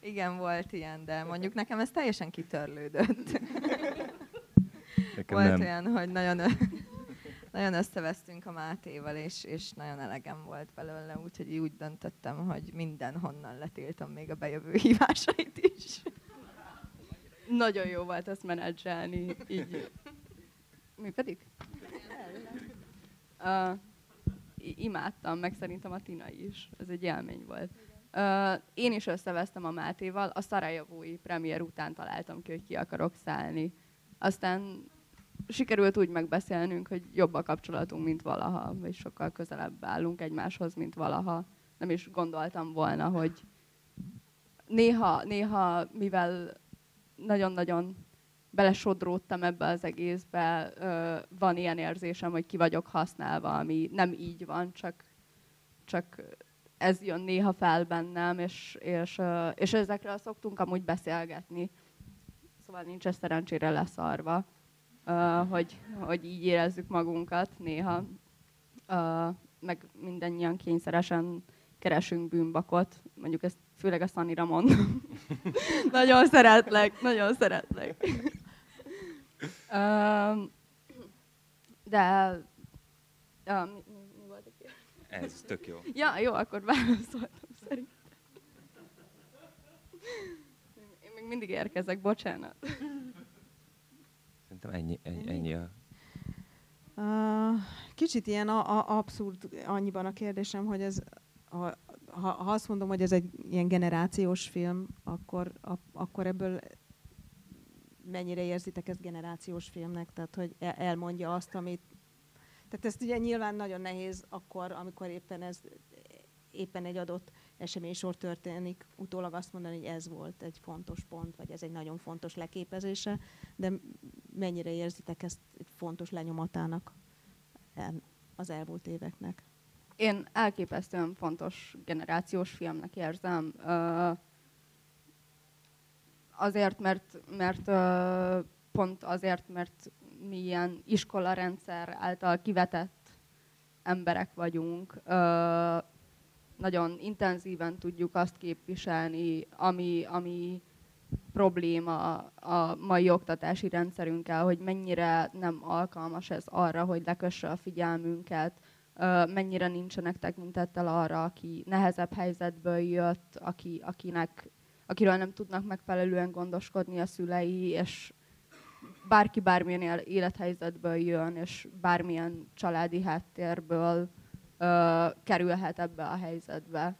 Igen, volt ilyen, de mondjuk nekem ez teljesen kitörlődött. Nekem volt nem. olyan, hogy nagyon, nagyon összevesztünk a Mátéval, és, és nagyon elegem volt belőle, úgyhogy így úgy döntöttem, hogy mindenhonnan letiltom még a bejövő hívásait is. Nagyon jó volt ezt menedzselni, így. Működik? Uh, imádtam, meg szerintem a Tina is. Ez egy élmény volt. Uh, én is összevesztem a Mátéval, a Szarajevói premier után találtam ki, hogy ki akarok szállni. Aztán sikerült úgy megbeszélnünk, hogy jobb a kapcsolatunk, mint valaha, és sokkal közelebb állunk egymáshoz, mint valaha. Nem is gondoltam volna, hogy néha, néha mivel nagyon-nagyon belesodródtam ebbe az egészbe, van ilyen érzésem, hogy ki vagyok használva, ami nem így van, csak, csak ez jön néha fel bennem, és, és, és ezekről szoktunk amúgy beszélgetni. Szóval nincs ez szerencsére leszarva, hogy, hogy így érezzük magunkat néha. Meg mindannyian kényszeresen keresünk bűnbakot, mondjuk ezt főleg a Szanira mondom. nagyon szeretlek, nagyon szeretlek. de uh, mi, mi, mi volt a Ez tök jó. Ja, jó, akkor válaszoltam szerintem. Én még mindig érkezek, bocsánat. Szerintem ennyi, ennyi, ennyi a... Uh, kicsit ilyen a, a, abszurd annyiban a kérdésem, hogy ez ha, ha, ha azt mondom, hogy ez egy ilyen generációs film, akkor, a, akkor ebből mennyire érzitek ezt generációs filmnek? Tehát, hogy elmondja azt, amit... Tehát ezt ugye nyilván nagyon nehéz akkor, amikor éppen ez éppen egy adott eseménysor történik, utólag azt mondani, hogy ez volt egy fontos pont, vagy ez egy nagyon fontos leképezése, de mennyire érzitek ezt fontos lenyomatának az elmúlt éveknek? Én elképesztően fontos generációs filmnek érzem. Azért, mert, mert pont azért, mert mi ilyen iskolarendszer által kivetett emberek vagyunk, nagyon intenzíven tudjuk azt képviselni, ami, ami probléma a mai oktatási rendszerünkkel, hogy mennyire nem alkalmas ez arra, hogy lekösse a figyelmünket, mennyire nincsenek tekintettel arra, aki nehezebb helyzetből jött, aki, akinek, akiről nem tudnak megfelelően gondoskodni a szülei, és bárki bármilyen élethelyzetből jön, és bármilyen családi háttérből ö, kerülhet ebbe a helyzetbe.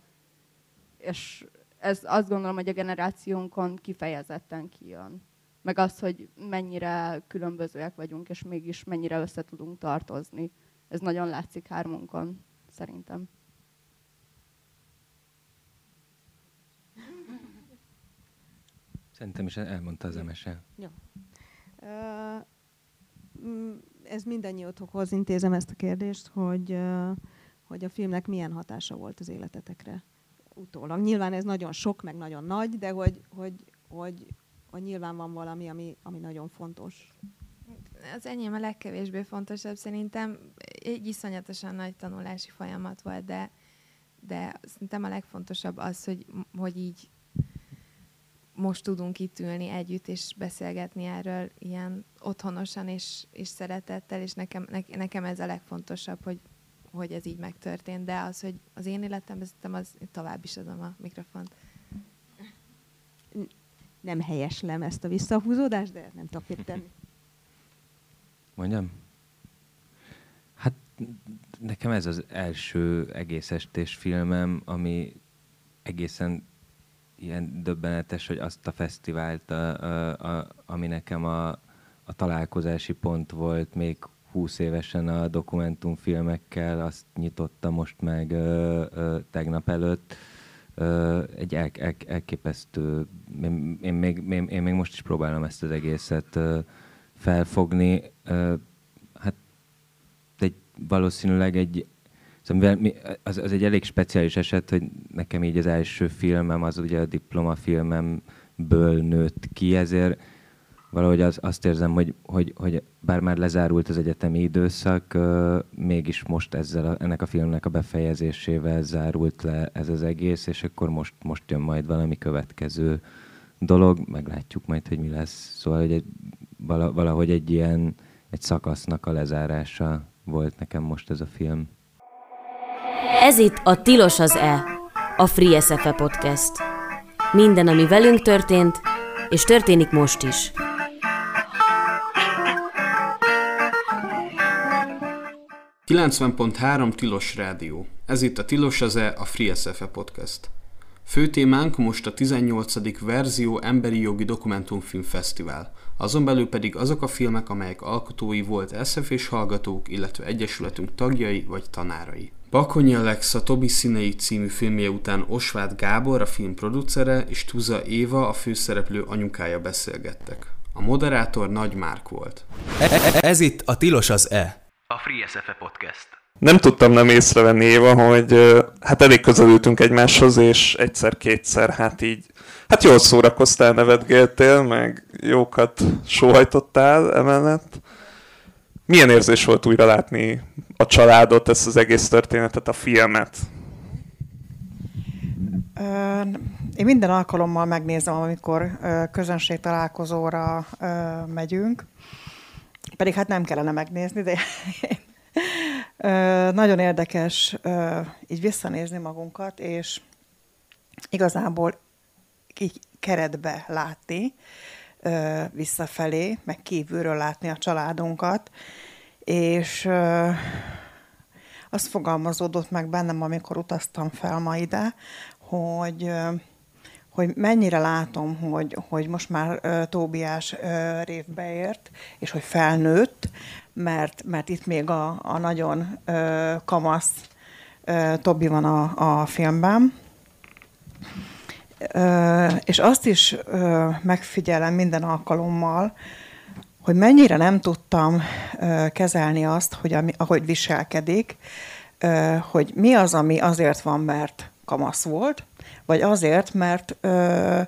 És ez azt gondolom, hogy a generációnkon kifejezetten kijön. Meg az, hogy mennyire különbözőek vagyunk, és mégis mennyire össze tudunk tartozni. Ez nagyon látszik hármunkon, szerintem. Szerintem is elmondta az MSL. Jó. Ez mindannyiótokhoz intézem ezt a kérdést, hogy, hogy a filmnek milyen hatása volt az életetekre utólag. Nyilván ez nagyon sok, meg nagyon nagy, de hogy, hogy, hogy, hogy nyilván van valami, ami, ami nagyon fontos az enyém a legkevésbé fontosabb. Szerintem egy iszonyatosan nagy tanulási folyamat volt, de, de szerintem a legfontosabb az, hogy, hogy így most tudunk itt ülni együtt és beszélgetni erről ilyen otthonosan és, és szeretettel, és nekem, ne, nekem ez a legfontosabb, hogy, hogy ez így megtörtént, de az, hogy az én életemben szerintem az tovább is adom a mikrofont. Nem helyeslem ezt a visszahúzódást, de nem tudok mit tenni. Mondjam? Hát nekem ez az első egész estés filmem, ami egészen ilyen döbbenetes, hogy azt a fesztivált, a, a, a, ami nekem a, a találkozási pont volt még 20 évesen a dokumentumfilmekkel, azt nyitotta most meg ö, ö, tegnap előtt. Ö, egy el, el, elképesztő, én, én, még, én, én még most is próbálom ezt az egészet ö, felfogni. Hát egy, valószínűleg egy, szóval az, az egy elég speciális eset, hogy nekem így az első filmem, az ugye a diplomafilmemből nőtt ki, ezért valahogy az, azt érzem, hogy, hogy, hogy bár már lezárult az egyetemi időszak, mégis most ezzel a, ennek a filmnek a befejezésével zárult le ez az egész, és akkor most, most jön majd valami következő dolog, meglátjuk majd, hogy mi lesz. Szóval hogy egy, valahogy egy ilyen egy szakasznak a lezárása volt nekem most ez a film. Ez itt a Tilos az E, a Free SFE podcast. Minden, ami velünk történt, és történik most is. 90.3 Tilos Rádió. Ez itt a Tilos az E, a Free SFE Podcast. Fő témánk most a 18. verzió Emberi Jogi Dokumentumfilm Fesztivál. Azon belül pedig azok a filmek, amelyek alkotói volt SF és hallgatók, illetve egyesületünk tagjai vagy tanárai. Bakonyi Alexa Tobi Színei című filmje után Osváth Gábor, a film producere, és Tuza Éva, a főszereplő anyukája beszélgettek. A moderátor Nagy Márk volt. Ez itt a Tilos az E. A Free SFE Podcast. Nem tudtam nem észrevenni, Éva, hogy hát elég közelültünk egymáshoz, és egyszer-kétszer hát így, hát jól szórakoztál, nevetgéltél, meg jókat sóhajtottál emellett. Milyen érzés volt újra látni a családot, ezt az egész történetet, a filmet? Én minden alkalommal megnézem, amikor közönség találkozóra megyünk, pedig hát nem kellene megnézni, de nagyon érdekes így visszanézni magunkat, és igazából így keretbe látni, visszafelé, meg kívülről látni a családunkat, és ö, azt fogalmazódott meg bennem, amikor utaztam fel ma ide, hogy, hogy mennyire látom, hogy, hogy most már ö, Tóbiás ö, révbe ért, és hogy felnőtt, mert, mert itt még a, a nagyon ö, kamasz ö, Tobi van a, a filmben. Ö, és azt is ö, megfigyelem minden alkalommal, hogy mennyire nem tudtam ö, kezelni azt, hogy ami, ahogy viselkedik, ö, hogy mi az, ami azért van, mert kamasz volt, vagy azért, mert, ö,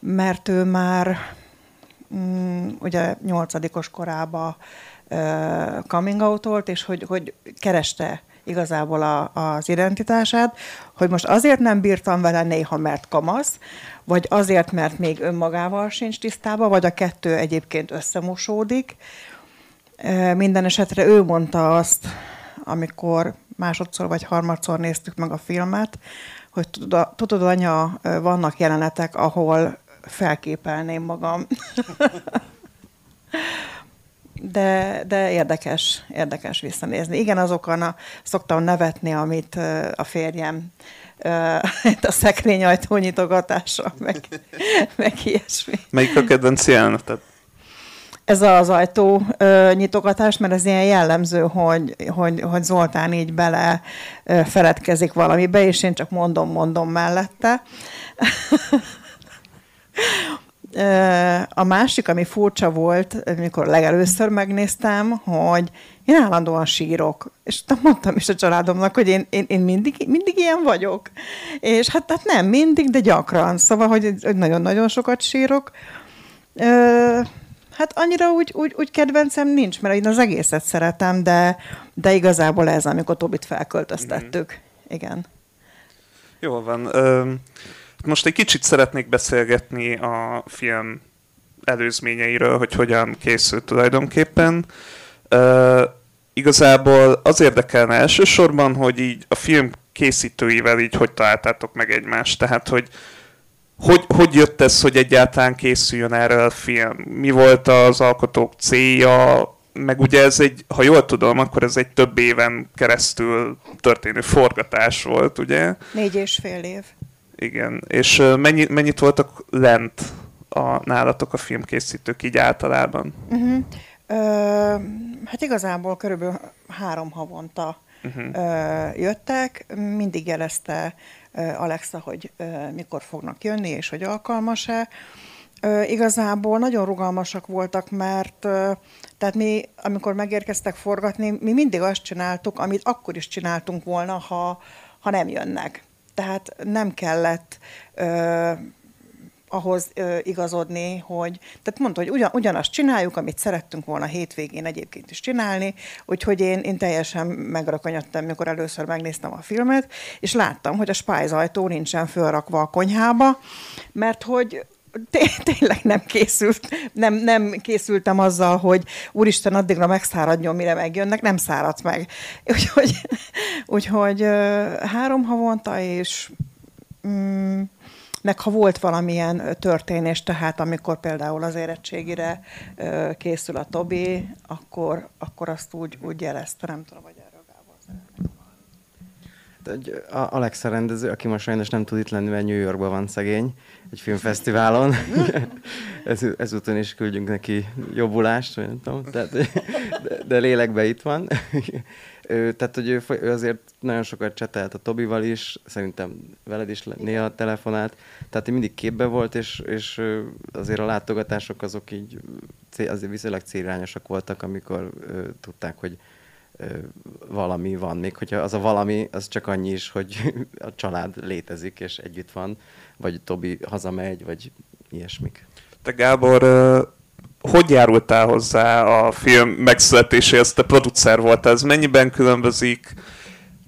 mert ő már mm, ugye nyolcadikos korába ö, coming out volt, és hogy, hogy kereste igazából a, az identitását, hogy most azért nem bírtam vele néha, mert kamasz, vagy azért, mert még önmagával sincs tisztában, vagy a kettő egyébként összemosódik. Minden esetre ő mondta azt, amikor másodszor vagy harmadszor néztük meg a filmet, hogy tudod, tudod anya, vannak jelenetek, ahol felképelném magam. de, de érdekes, érdekes visszanézni. Igen, azokon a, szoktam nevetni, amit a férjem a szekrényajtó nyitogatása, meg, meg ilyesmi. Melyik a kedvenc jeleneted? Ez az ajtó ö, nyitogatás, mert ez ilyen jellemző, hogy, hogy, hogy Zoltán így bele ö, feledkezik valamibe, és én csak mondom, mondom mellette. A másik, ami furcsa volt, amikor legelőször megnéztem, hogy én állandóan sírok. És mondtam is a családomnak, hogy én, én, én mindig, mindig ilyen vagyok. És hát, hát nem mindig, de gyakran. Szóval, hogy nagyon-nagyon sokat sírok. Ö, Hát annyira úgy, úgy, úgy kedvencem nincs, mert én az egészet szeretem, de, de igazából ez, amikor Tobit felköltöztettük. Mm. Igen. Jól van. Ö, most egy kicsit szeretnék beszélgetni a film előzményeiről, hogy hogyan készült tulajdonképpen. Igazából az érdekelne elsősorban, hogy így a film készítőivel így hogy találtátok meg egymást, tehát hogy hogy, hogy jött ez, hogy egyáltalán készüljön erre a film? Mi volt az alkotók célja? Meg ugye ez egy, ha jól tudom, akkor ez egy több éven keresztül történő forgatás volt, ugye? Négy és fél év. Igen. És mennyi, mennyit voltak lent a, nálatok a filmkészítők így általában? Uh-huh. Ö, hát igazából körülbelül három havonta uh-huh. ö, jöttek, mindig jelezte Alexa, hogy mikor fognak jönni, és hogy alkalmas-e. Igazából nagyon rugalmasak voltak, mert tehát mi, amikor megérkeztek forgatni, mi mindig azt csináltuk, amit akkor is csináltunk volna, ha, ha nem jönnek. Tehát nem kellett ahhoz ö, igazodni, hogy, tehát mondta, hogy ugyan, ugyanazt csináljuk, amit szerettünk volna hétvégén egyébként is csinálni, úgyhogy én, én teljesen megrakanyattam, mikor először megnéztem a filmet, és láttam, hogy a spájzajtó nincsen fölrakva a konyhába, mert hogy tényleg nem készült, nem, nem készültem azzal, hogy úristen, addigra megszáradjon, mire megjönnek, nem száradt meg. Úgyhogy, úgyhogy három havonta, és mm, meg ha volt valamilyen történés, tehát amikor például az érettségire készül a Tobi, akkor, akkor azt úgy, úgy jelezte, nem tudom, hogy egy Alexa rendező, aki most sajnos nem tud itt lenni, mert New Yorkban van szegény, egy filmfesztiválon. Ez, ezúton is küldjünk neki jobbulást, vagy nem tudom, tehát, de, de lélekben itt van. Tehát, hogy ő, ő azért nagyon sokat csetelt a Tobival is, szerintem veled is néha telefonált, tehát mindig képbe volt, és, és azért a látogatások azok így azért viszonylag célirányosak voltak, amikor tudták, hogy valami van, még hogyha az a valami, az csak annyi is, hogy a család létezik, és együtt van, vagy Tobi hazamegy, vagy ilyesmik. Te Gábor, hogy járultál hozzá a film megszületéséhez? Te producer volt, ez mennyiben különbözik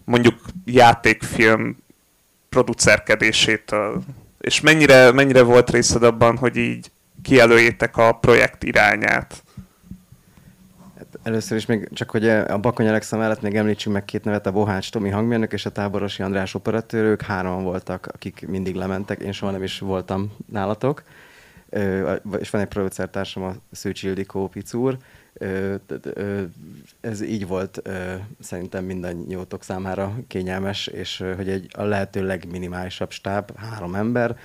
mondjuk játékfilm producerkedésétől? És mennyire, mennyire volt részed abban, hogy így kijelöljétek a projekt irányát? Először is még csak, hogy a Bakony Alexa mellett még említsünk meg két nevet, a Bohács Tomi hangmérnök és a Táborosi András operatőr, ők hárman voltak, akik mindig lementek, én soha nem is voltam nálatok. És van egy producertársam, a Szőcsi Ildikó Picúr, ez így volt szerintem mindannyiótok számára kényelmes, és hogy egy a lehető legminimálisabb stáb, három ember,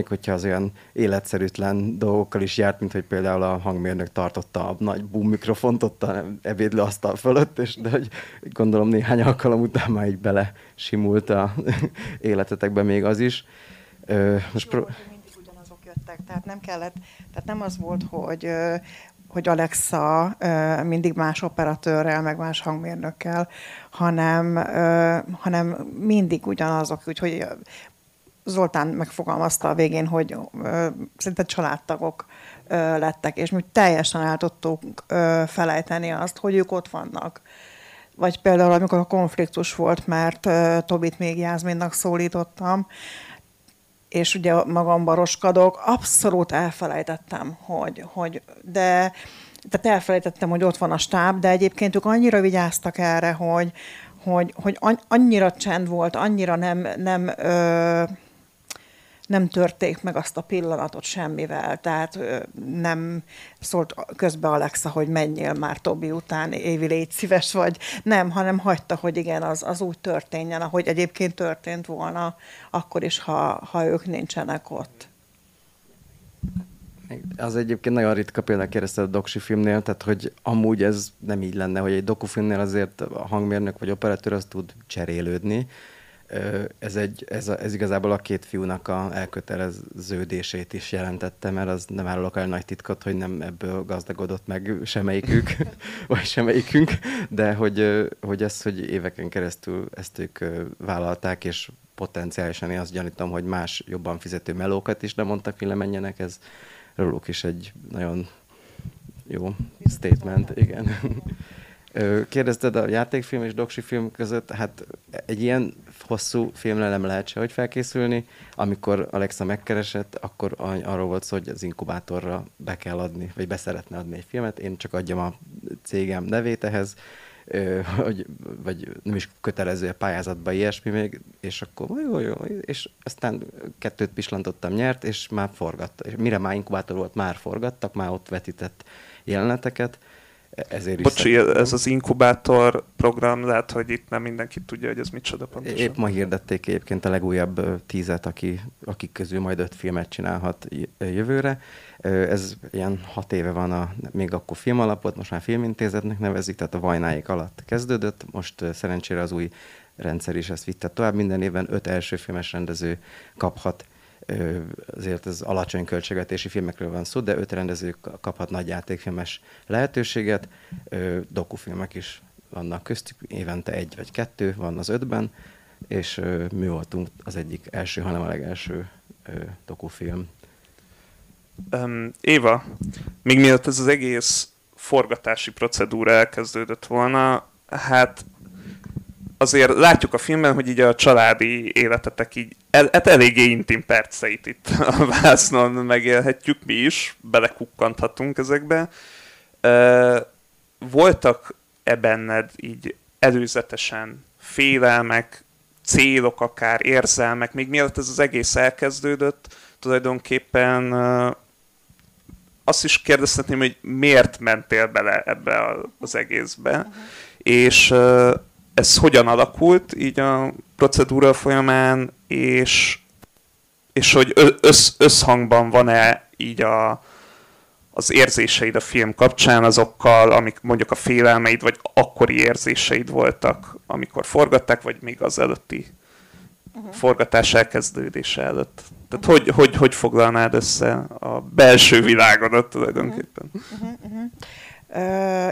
még hogyha az olyan életszerűtlen dolgokkal is járt, mint hogy például a hangmérnök tartotta a nagy boom mikrofont ott a ebédlő asztal fölött, és de hogy gondolom néhány alkalom után már így bele simult a életetekbe még az is. Most pro- mindig ugyanazok jöttek, tehát nem kellett, tehát nem az volt, hogy hogy Alexa mindig más operatőrrel, meg más hangmérnökkel, hanem, hanem mindig ugyanazok, úgyhogy Zoltán megfogalmazta a végén, hogy ö, szinte családtagok ö, lettek, és mi teljesen el tudtuk ö, felejteni azt, hogy ők ott vannak. Vagy például, amikor a konfliktus volt, mert ö, Tobit még Jászminnak szólítottam, és ugye magamban roskadok, abszolút elfelejtettem, hogy, hogy de tehát elfelejtettem, hogy ott van a stáb, de egyébként ők annyira vigyáztak erre, hogy, hogy, hogy annyira csend volt, annyira nem, nem ö, nem törték meg azt a pillanatot semmivel, tehát nem szólt közbe Alexa, hogy menjél már Tobi után, Évi, légy szíves vagy. Nem, hanem hagyta, hogy igen, az, az úgy történjen, ahogy egyébként történt volna, akkor is, ha, ha ők nincsenek ott. Az egyébként nagyon ritka például kérdezte a doksi filmnél, tehát hogy amúgy ez nem így lenne, hogy egy dokufilmnél azért a hangmérnök vagy operatőr az tud cserélődni, ez, egy, ez, a, ez igazából a két fiúnak a elköteleződését is jelentette, mert az nem árulok el nagy titkot, hogy nem ebből gazdagodott meg semmelyikük, vagy semmelyikünk, de hogy, hogy ez, hogy éveken keresztül ezt ők vállalták, és potenciálisan én azt gyanítom, hogy más jobban fizető melókat is nem mondtak, hogy lemenjenek, ez róluk is egy nagyon jó statement, igen. Kérdezted a játékfilm és doksi film között, hát egy ilyen hosszú filmre nem lehet se, hogy felkészülni. Amikor Alexa megkeresett, akkor arról volt szó, hogy az inkubátorra be kell adni, vagy beszeretne adni egy filmet. Én csak adjam a cégem nevét ehhez, hogy, vagy nem is kötelező a pályázatba ilyesmi még, és akkor jó, jó, és aztán kettőt pislantottam, nyert, és már forgatta. És mire már inkubátor volt, már forgattak, már ott vetített jeleneteket, ezért Bocsi, ez az inkubátor program, lehet, hogy itt nem mindenki tudja, hogy ez micsoda pontosan. Épp ma hirdették egyébként a legújabb tízet, aki, akik közül majd öt filmet csinálhat jövőre. Ez ilyen hat éve van, a, még akkor filmalapot, most már filmintézetnek nevezik, tehát a vajnáik alatt kezdődött. Most szerencsére az új rendszer is ezt vitte tovább. Minden évben öt első filmes rendező kaphat azért ez alacsony költségvetési filmekről van szó, de öt rendező kaphat nagy játékfilmes lehetőséget, dokufilmek is vannak köztük, évente egy vagy kettő van az ötben, és mi voltunk az egyik első, hanem a legelső dokufilm. Um, Éva, még mielőtt ez az egész forgatási procedúra elkezdődött volna, hát azért látjuk a filmben, hogy így a családi életetek így el, hát eléggé intim perceit itt a vásznon megélhetjük mi is, belekukkanthatunk ezekbe. voltak-e benned így előzetesen félelmek, célok, akár érzelmek, még mielőtt ez az egész elkezdődött, tulajdonképpen azt is kérdezhetném, hogy miért mentél bele ebbe az egészbe, uh-huh. és ez hogyan alakult így a procedúra folyamán, és, és hogy össz, összhangban van-e így a, az érzéseid a film kapcsán azokkal, amik mondjuk a félelmeid, vagy akkori érzéseid voltak, amikor forgatták, vagy még az előtti uh-huh. forgatás elkezdődése előtt. Tehát uh-huh. hogy, hogy, hogy foglalnád össze a belső világodat tulajdonképpen? Uh-huh. Uh-huh.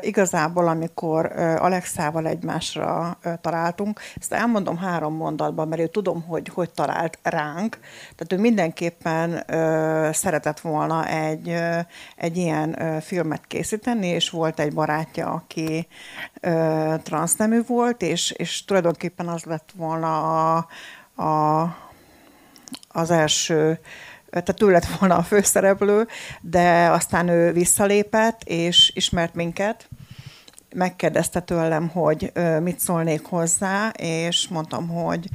Igazából, amikor Alexával egymásra uh, találtunk, ezt elmondom három mondatban, mert én tudom, hogy hogy talált ránk. Tehát ő mindenképpen szeretett volna egy, egy ilyen filmet készíteni, és volt egy barátja, aki transznemű volt, és, és tulajdonképpen az lett volna a, a, az első tehát ő lett volna a főszereplő, de aztán ő visszalépett, és ismert minket, megkérdezte tőlem, hogy mit szólnék hozzá, és mondtam, hogy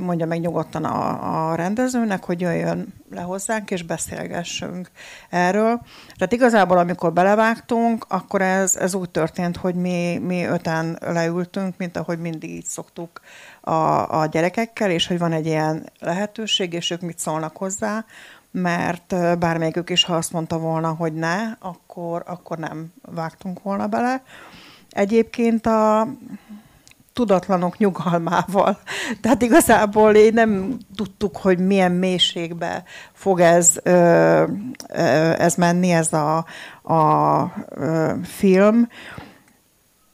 mondja meg nyugodtan a, a rendezőnek, hogy jöjjön le hozzánk, és beszélgessünk erről. Tehát igazából, amikor belevágtunk, akkor ez, ez úgy történt, hogy mi, mi öten leültünk, mint ahogy mindig így szoktuk a, a gyerekekkel, és hogy van egy ilyen lehetőség, és ők mit szólnak hozzá, mert bármelyikük is, ha azt mondta volna, hogy ne, akkor, akkor nem vágtunk volna bele. Egyébként a tudatlanok nyugalmával. Tehát igazából én nem tudtuk, hogy milyen mélységbe fog ez, ez menni, ez a, a film.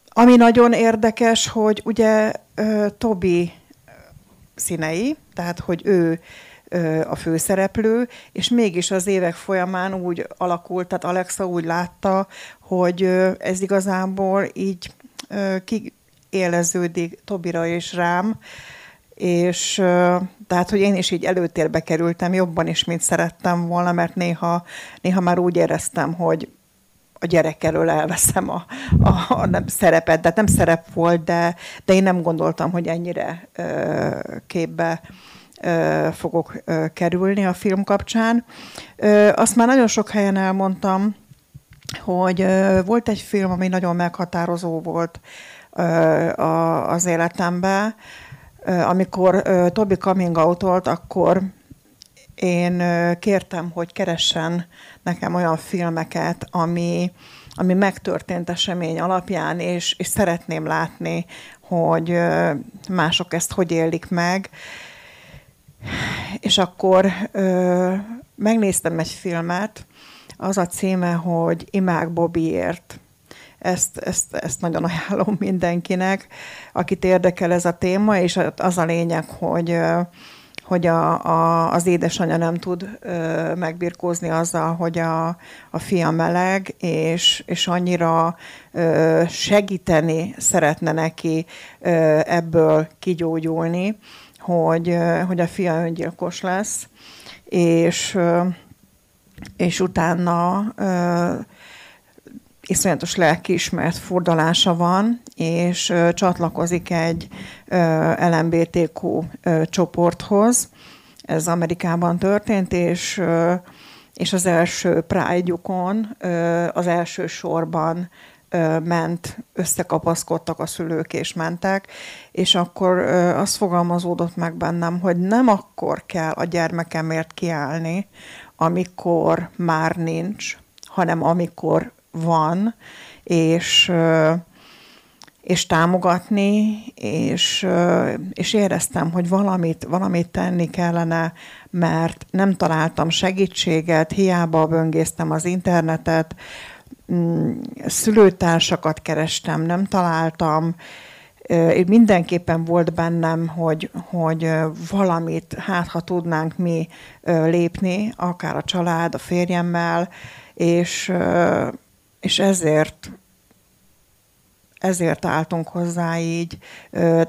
Ami nagyon érdekes, hogy ugye Tobi színei, tehát hogy ő a főszereplő, és mégis az évek folyamán úgy alakult, tehát Alexa úgy látta, hogy ez igazából így kiéleződik Tobira és rám, és tehát, hogy én is így előtérbe kerültem jobban is, mint szerettem volna, mert néha, néha már úgy éreztem, hogy a gyerek elől elveszem a, a, a nem szerepet, de nem szerep volt, de, de én nem gondoltam, hogy ennyire ö, képbe fogok kerülni a film kapcsán. Azt már nagyon sok helyen elmondtam, hogy volt egy film, ami nagyon meghatározó volt az életemben. Amikor Tobi coming out akkor én kértem, hogy keressen nekem olyan filmeket, ami, ami megtörtént esemény alapján, és, és szeretném látni, hogy mások ezt hogy élik meg. És akkor ö, megnéztem egy filmet, az a címe, hogy Imák Bobiért. Ezt, ezt, ezt nagyon ajánlom mindenkinek, akit érdekel ez a téma, és az a lényeg, hogy hogy a, a, az édesanyja nem tud ö, megbirkózni azzal, hogy a, a fia meleg, és, és annyira ö, segíteni szeretne neki ö, ebből kigyógyulni, hogy, hogy a fia öngyilkos lesz, és, és utána iszonyatos lelkiismert fordalása van, és csatlakozik egy LMBTQ csoporthoz. Ez Amerikában történt, és, és az első Pride-jukon az első sorban ment, összekapaszkodtak a szülők és mentek, és akkor az fogalmazódott meg bennem, hogy nem akkor kell a gyermekemért kiállni, amikor már nincs, hanem amikor van, és, és támogatni, és, és éreztem, hogy valamit, valamit tenni kellene, mert nem találtam segítséget, hiába böngésztem az internetet, Mm, szülőtársakat kerestem, nem találtam, mindenképpen volt bennem, hogy, hogy valamit, hát ha tudnánk mi lépni, akár a család, a férjemmel, és, és ezért ezért álltunk hozzá így,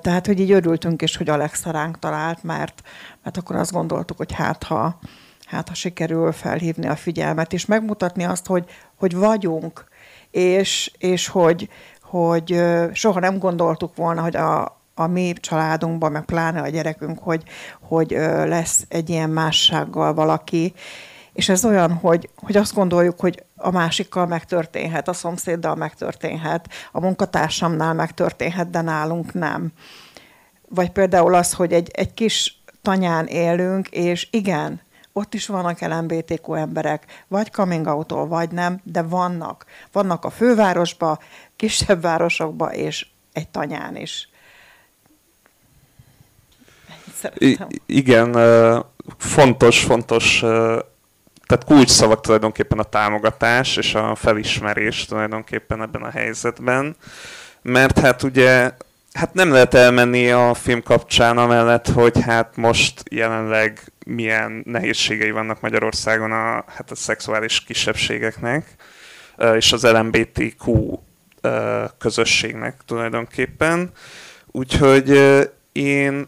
tehát, hogy így örültünk is, hogy Alexa ránk talált, mert, mert akkor azt gondoltuk, hogy hát ha, hát ha sikerül felhívni a figyelmet, és megmutatni azt, hogy, hogy vagyunk, és, és hogy, hogy soha nem gondoltuk volna, hogy a, a mi családunkban, meg pláne a gyerekünk, hogy, hogy lesz egy ilyen mássággal valaki, és ez olyan, hogy, hogy azt gondoljuk, hogy a másikkal megtörténhet, a szomszéddal megtörténhet, a munkatársamnál megtörténhet, de nálunk nem. Vagy például az, hogy egy, egy kis tanyán élünk, és igen, ott is vannak LMBTQ emberek, vagy coming out vagy nem, de vannak. Vannak a fővárosba, kisebb városokba, és egy tanyán is. I- igen, fontos, fontos, tehát kulcsszavak tulajdonképpen a támogatás és a felismerés tulajdonképpen ebben a helyzetben, mert hát ugye hát nem lehet elmenni a film kapcsán amellett, hogy hát most jelenleg milyen nehézségei vannak Magyarországon a, hát a szexuális kisebbségeknek, és az LMBTQ közösségnek tulajdonképpen. Úgyhogy én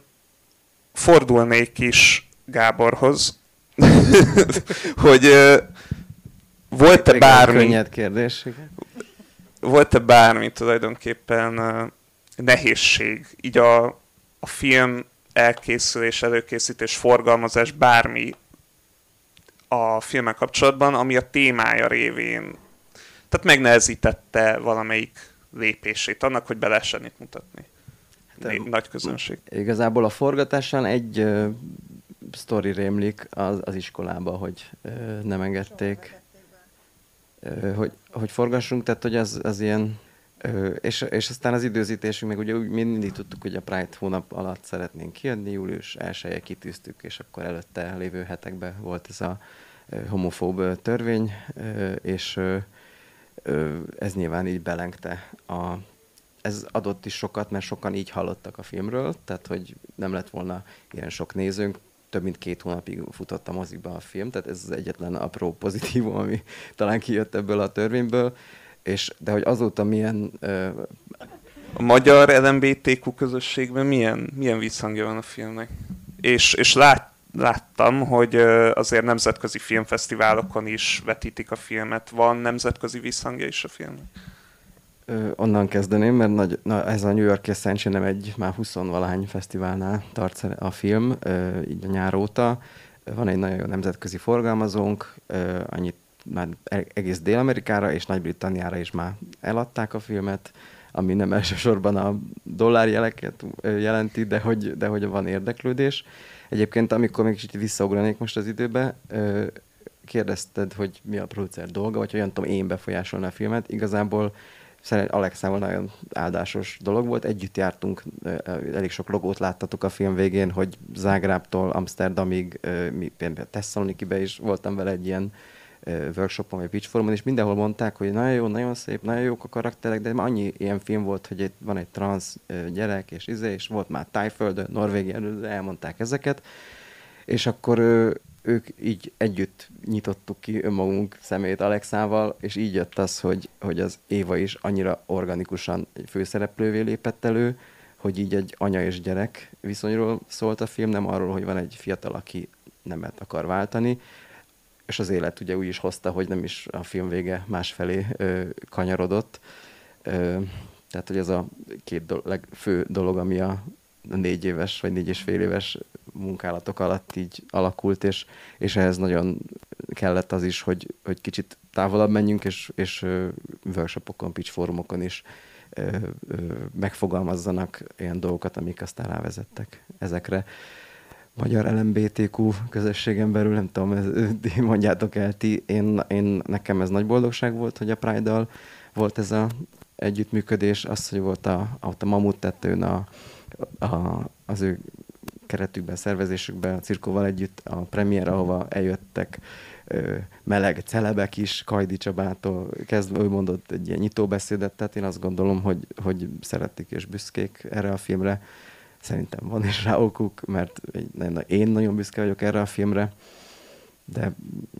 fordulnék is Gáborhoz, hogy volt-e bármi... Könnyed kérdés. Volt-e bármi tulajdonképpen nehézség, így a, a film elkészülés, előkészítés, forgalmazás, bármi a filmmel kapcsolatban, ami a témája révén tehát megnehezítette valamelyik lépését annak, hogy be lehessen itt mutatni. De nagy közönség. Igazából a forgatáson egy sztori rémlik az, az iskolába, hogy uh, nem engedték, uh, hogy, hogy forgassunk, tehát hogy az, az ilyen és, és aztán az időzítésünk, meg ugye úgy mindig tudtuk, hogy a Pride hónap alatt szeretnénk kiadni, július 1 kitűztük, és akkor előtte lévő hetekben volt ez a homofób törvény, és ez nyilván így belengte a ez adott is sokat, mert sokan így hallottak a filmről, tehát hogy nem lett volna ilyen sok nézőnk, több mint két hónapig futott a mozikba a film, tehát ez az egyetlen apró pozitívum, ami talán kijött ebből a törvényből, és, de hogy azóta milyen... Uh, a magyar LMBTQ közösségben milyen, milyen visszhangja van a filmnek? És, és lát, láttam, hogy azért nemzetközi filmfesztiválokon is vetítik a filmet. Van nemzetközi visszhangja is a filmnek? Ö, onnan kezdeném, mert nagy, na, ez a New York Ascension nem egy már 20 valahány fesztiválnál tart a film, ö, így a nyár óta. Van egy nagyon jó nemzetközi forgalmazónk, ö, annyit már e-, egész Dél-Amerikára és Nagy-Britanniára is már eladták a filmet, ami nem elsősorban a dollárjeleket jelenti, de hogy, de hogy van érdeklődés. Egyébként, amikor még kicsit visszaugranék most az időbe, kérdezted, hogy mi a producer dolga, vagy hogyan tudom én befolyásolni a filmet. Igazából szerintem Alexával nagyon áldásos dolog volt. Együtt jártunk, elég sok logót láttatok a film végén, hogy Zágrábtól Amsterdamig, mi például Tesszalonikibe is voltam vele egy ilyen workshopon vagy pitch forumon, és mindenhol mondták, hogy nagyon jó, nagyon szép, nagyon jók a karakterek, de már annyi ilyen film volt, hogy itt van egy trans gyerek, és izé, és volt már Tájföldön, Norvégiában, elmondták ezeket, és akkor ők így együtt nyitottuk ki önmagunk szemét Alexával, és így jött az, hogy, hogy az Éva is annyira organikusan egy főszereplővé lépett elő, hogy így egy anya és gyerek viszonyról szólt a film, nem arról, hogy van egy fiatal, aki nemet akar váltani, és az élet ugye úgy is hozta, hogy nem is a film vége másfelé ö, kanyarodott. Ö, tehát, hogy ez a két do- legfő dolog, ami a négy éves vagy négy és fél éves munkálatok alatt így alakult, és, és ehhez nagyon kellett az is, hogy, hogy kicsit távolabb menjünk, és, és workshopokon, pitch fórumokon is ö, ö, megfogalmazzanak ilyen dolgokat, amik aztán rávezettek ezekre. Magyar LMBTQ közösségen belül, nem tudom, ez, mondjátok el ti, én, én, nekem ez nagy boldogság volt, hogy a Pride-dal volt ez a együttműködés, az, hogy volt a, ott a Mamut tettőn a, a, az ő keretükben, szervezésükben, a cirkóval együtt a premier, ahova eljöttek meleg celebek is, Kajdi Csabától kezdve ő mondott egy ilyen nyitóbeszédet, tehát én azt gondolom, hogy, hogy szeretik és büszkék erre a filmre Szerintem van is rá okuk, mert én nagyon büszke vagyok erre a filmre, de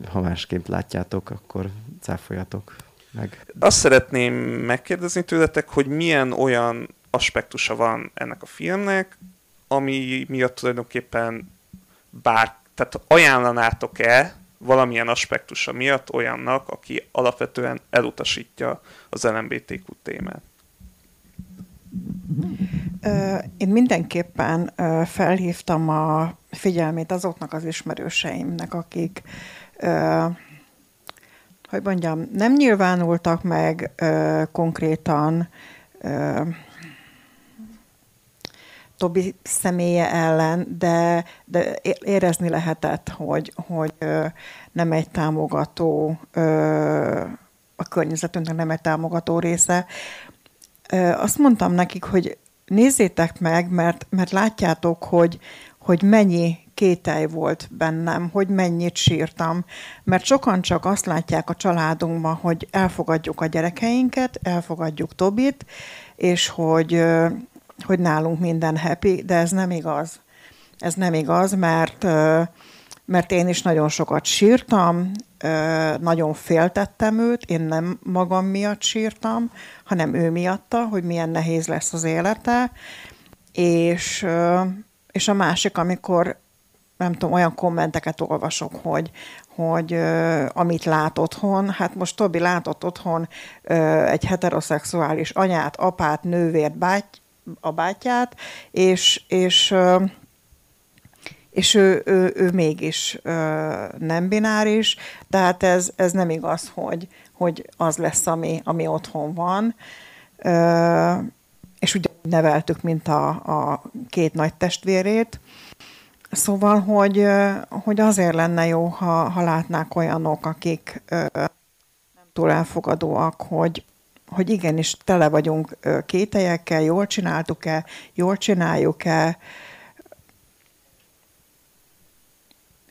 ha másképp látjátok, akkor cáfoljatok meg. Azt szeretném megkérdezni tőletek, hogy milyen olyan aspektusa van ennek a filmnek, ami miatt tulajdonképpen bár, tehát ajánlanátok-e valamilyen aspektusa miatt olyannak, aki alapvetően elutasítja az LMBTQ témát? Én mindenképpen felhívtam a figyelmét azoknak az ismerőseimnek, akik, hogy mondjam, nem nyilvánultak meg konkrétan Tobi személye ellen, de, de érezni lehetett, hogy, hogy nem egy támogató, a környezetünknek nem egy támogató része. Azt mondtam nekik, hogy nézzétek meg, mert, mert látjátok, hogy, hogy mennyi kételj volt bennem, hogy mennyit sírtam, mert sokan csak azt látják a családunkban, hogy elfogadjuk a gyerekeinket, elfogadjuk Tobit, és hogy, hogy nálunk minden happy, de ez nem igaz. Ez nem igaz, mert, mert én is nagyon sokat sírtam, nagyon féltettem őt, én nem magam miatt sírtam, hanem ő miatta, hogy milyen nehéz lesz az élete, és, és a másik, amikor nem tudom, olyan kommenteket olvasok, hogy, hogy uh, amit lát otthon, hát most Tobi látott otthon uh, egy heteroszexuális anyát, apát, nővért, báty, a bátyát, és, és és ő, ő, ő mégis nem bináris, tehát ez, ez nem igaz, hogy, hogy az lesz, ami, ami otthon van. És ugye neveltük, mint a, a két nagy testvérét. Szóval, hogy, hogy azért lenne jó, ha, ha látnák olyanok, akik nem túl elfogadóak, hogy, hogy igenis tele vagyunk kételyekkel, jól csináltuk-e, jól csináljuk-e,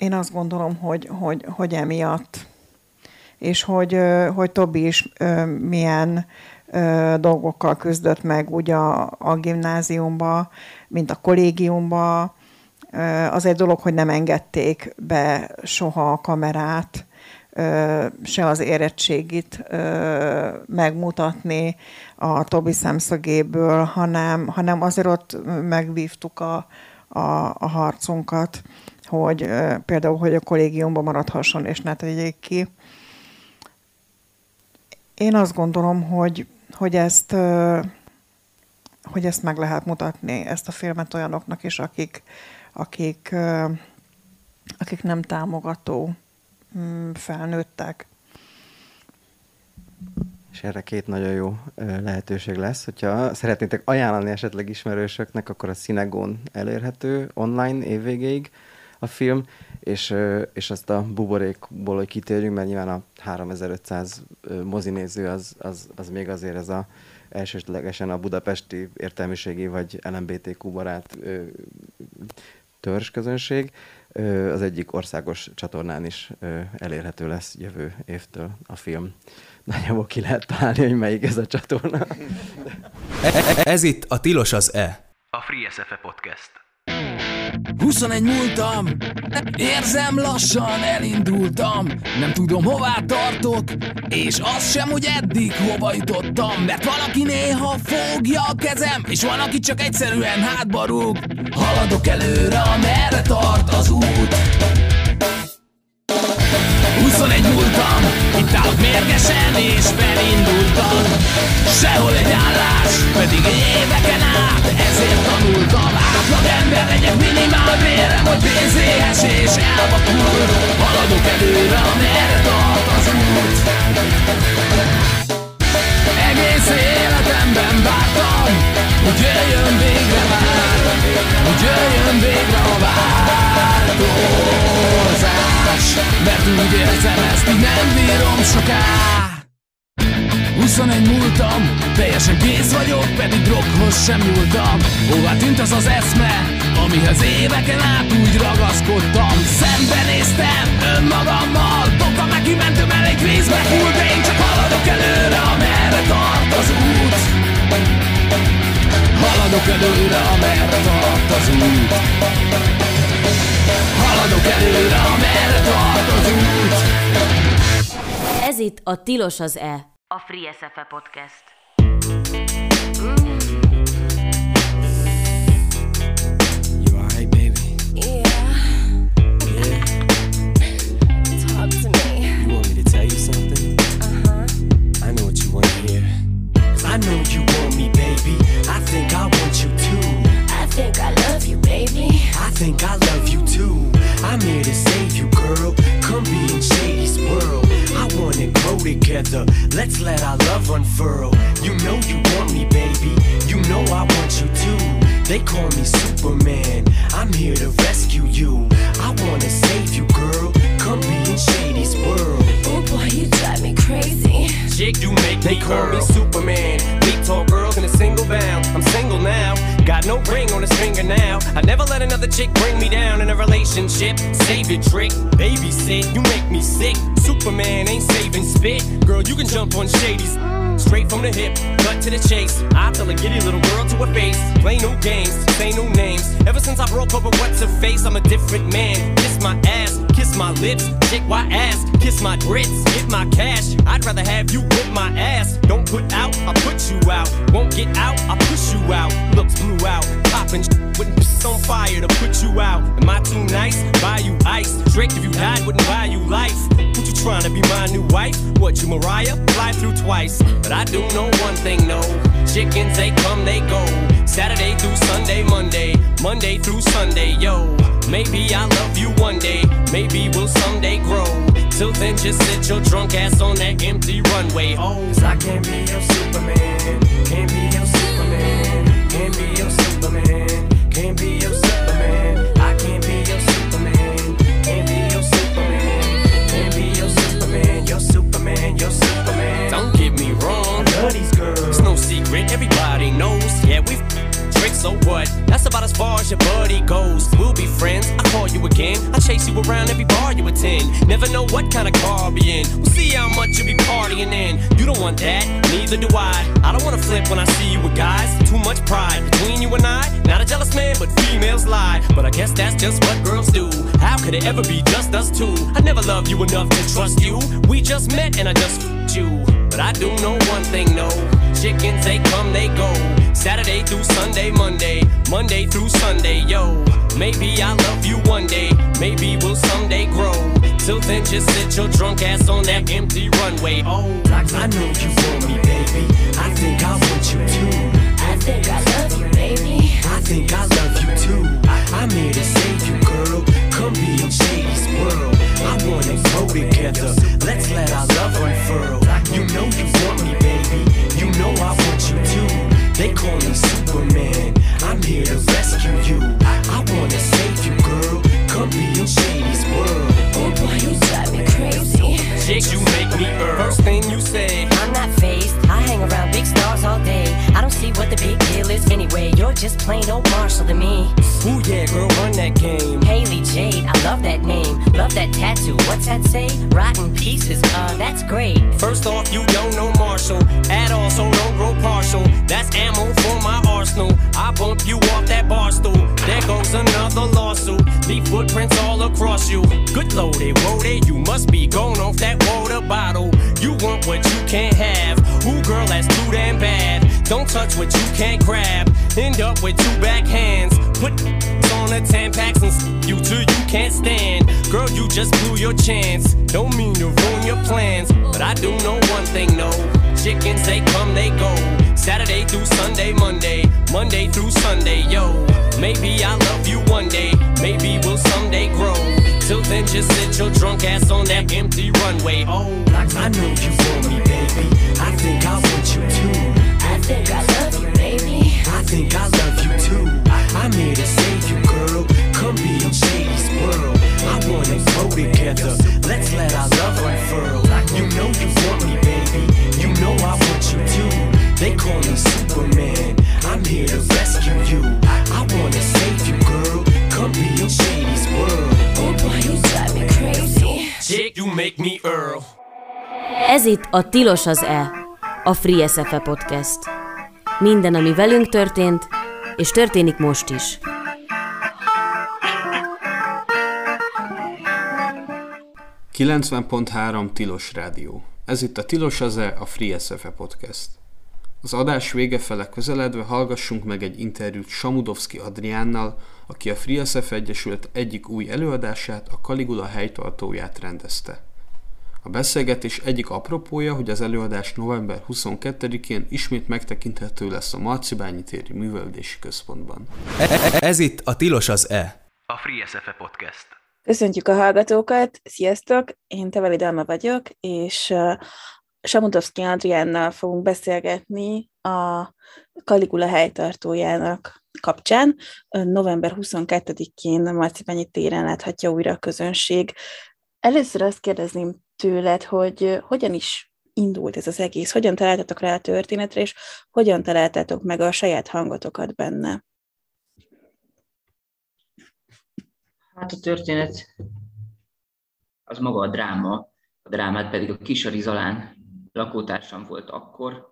én azt gondolom, hogy, hogy, hogy emiatt. És hogy, hogy Tobi is milyen dolgokkal küzdött meg úgy a, a gimnáziumba, mint a kollégiumba. Az egy dolog, hogy nem engedték be soha a kamerát, se az érettségit megmutatni a Tobi szemszögéből, hanem, hanem azért ott megvívtuk a, a, a harcunkat hogy például, hogy a kollégiumban maradhasson, és ne tegyék ki. Én azt gondolom, hogy, hogy ezt hogy ezt meg lehet mutatni, ezt a filmet olyanoknak is, akik, akik, akik nem támogató felnőttek. És erre két nagyon jó lehetőség lesz. Hogyha szeretnétek ajánlani esetleg ismerősöknek, akkor a Cinegón elérhető online évvégéig a film, és, és azt a buborékból, hogy kitérjünk, mert nyilván a 3500 mozinéző az, az, az még azért ez a elsőlegesen a budapesti értelmiségi vagy LMBTQ barát törzsközönség, az egyik országos csatornán is elérhető lesz jövő évtől a film. Nagyjából ki lehet találni, hogy melyik ez a csatorna. Ez itt a Tilos az E. A Free SFE Podcast. 21 múltam, érzem lassan elindultam. Nem tudom hová tartok, és az sem, hogy eddig hova jutottam. Mert valaki néha fogja a kezem, és van, aki csak egyszerűen hátba rúg. Haladok előre, amerre tart az út 21 múltam, itt állok mérgesen és felindultam. Sehol egy állás, pedig éveken át ezért tanultam. Átlag ember legyek minimál bérem, hogy pénzéhes és elvakul Haladok előre, amerre tart az út. Egész életemben úgy érzem ezt, így nem bírom soká. 21 múltam, teljesen kész vagyok, pedig droghoz sem nyúltam. Hová tűnt az az eszme, amihez éveken át úgy ragaszkodtam. Szembenéztem önmagammal, dobtam neki mentem elég vízbe. Hull De én csak haladok előre, amerre tart az út Haladok előre, amerre tart az út Haladok előre, amerre tart az út Ez itt a Tilos az E, a Free SFE Podcast. You alright, think I love you too. I'm here to save you, girl. Come be in Shady's world. I wanna grow together. Let's let our love unfurl. You know you want me, baby. You know I want you too. They call me Superman. I'm here to rescue you. I wanna save you, girl. Come be in Shady's world. Oh boy, you drive me crazy. Chick, you make They me call me. Superman. Big tall girls in a single bound. I'm single now. Got no ring on his finger now. I never let another chick bring me down in a relationship. Save your trick, babysit. You make me sick. Superman ain't saving spit. Girl, you can jump on Shady's. Straight from the hip, cut to the chase. I tell a giddy little girl to her face. Play no games, say no names. Ever since I broke up with what's her face, I'm a different man. Kiss my ass, kiss my lips, chick my ass, kiss my grits, get my cash. I'd rather have you whip my ass. Don't put out, I put you out. Won't get out, I push you out. Looks blew out, popping wouldn't piss on fire to put you out. Am I too nice? Buy you ice. Drake, if you died, wouldn't buy you life. What you trying to be my new wife? What you Mariah? Fly through twice. But I do know one thing, no. Chickens, they come, they go. Saturday through Sunday, Monday. Monday through Sunday, yo. Maybe I'll love you one day. Maybe we'll someday grow. Till then, just sit your drunk ass on that empty runway. Oh, I can't be your Superman. Can't be your Superman. Can't be your Superman. Can't be your Superman. I can't be your Superman. Can't be your Superman. Can't be your Superman. Your Superman. Your Superman. Don't get me wrong. It's no secret, everybody knows. So what? That's about as far as your buddy goes. We'll be friends. I call you again. I chase you around every bar you attend. Never know what kind of car I'll be in. We'll see how much you be partying in. You don't want that, neither do I. I don't wanna flip when I see you with guys. Too much pride between you and I. Not a jealous man, but females lie. But I guess that's just what girls do. How could it ever be just us two? I never loved you enough to trust you. We just met and I just f***ed you. But I do know one thing, no. Chickens, they come, they go. Saturday through Sunday, Monday. Monday through Sunday, yo. Maybe I'll love you one day. Maybe we'll someday grow. Till then, just sit your drunk ass on that empty runway. Oh, I know you want me, baby. I think I want you too. I think I love you, baby. I think I love you too. I'm here to save you, girl. Come be in Shady's world. I wanna grow together. Let's let our love unfurl. You know you want me, baby. You know I want you too. They call me Superman. I'm here to rescue you. I wanna save you, girl. Come be in Shady's world. Oh boy, you drive me crazy. chick, you make me earn. First thing you say, I'm not phased. I hang around big stars all day. I don't see what the big deal is anyway. You're just plain old Marshall to me. Ooh yeah, girl, run that game. Haley Jade, I love that name. Love that tattoo. What's that say? Rotten pieces. Uh, that's great. First off, you don't know Marshall at all, so don't grow partial. That's ammo for my arsenal. I bump you off that bar stool. There goes another lawsuit. Leave footprints all across you. Good loaded, loaded. You must be going off that water bottle. You want what you can't have. Ooh, girl, that's too damn bad. Don't touch what you can't grab. End up with two back hands. Put on the Tampax and you till you can't stand. Girl, you just blew your chance. Don't mean to ruin your plans, but I do know one thing, no. Chickens, they come, they go. Saturday through Sunday, Monday. Monday through Sunday, yo. Maybe I'll love you one day. Maybe we'll someday grow. Till then, just sit your drunk ass on that empty runway. Oh, I know you want me, baby. I think I want you too. I think I love you, baby. I think I love you too. I'm here to save you, girl. Come be in Shady's world. I wanna grow together. Let's let our love unfurl. You know you want me, baby. You know I want you too. They call me Superman. I'm here to rescue you. I wanna save you, girl. Come be in Shady's world. Oh boy, you drive me crazy. chick, you make me Earl. Ez itt a Tilos az E, a Free SFE podcast. Minden, ami velünk történt, és történik most is. .3 Tilos Rádió. Ez itt a Tilos az -e, a Free SFE Podcast. Az adás vége fele közeledve hallgassunk meg egy interjút Samudovski Adriánnal, aki a Free SFE Egyesület egyik új előadását, a Caligula helytartóját rendezte. A beszélgetés egyik apropója, hogy az előadás november 22-én ismét megtekinthető lesz a Marcibányi téri művelődési központban. Ez itt a Tilos az E. a Free SFE Podcast. Köszöntjük a hallgatókat, sziasztok! Én Teveli Dalma vagyok, és Samutovszki Adriánnal fogunk beszélgetni a Caligula helytartójának kapcsán. November 22-én a Marcipányi téren láthatja újra a közönség. Először azt kérdezném tőled, hogy hogyan is indult ez az egész, hogyan találtatok rá a történetre, és hogyan találtátok meg a saját hangotokat benne? Hát a történet az maga a dráma, a drámát pedig a Kisari Zalán lakótársam volt akkor.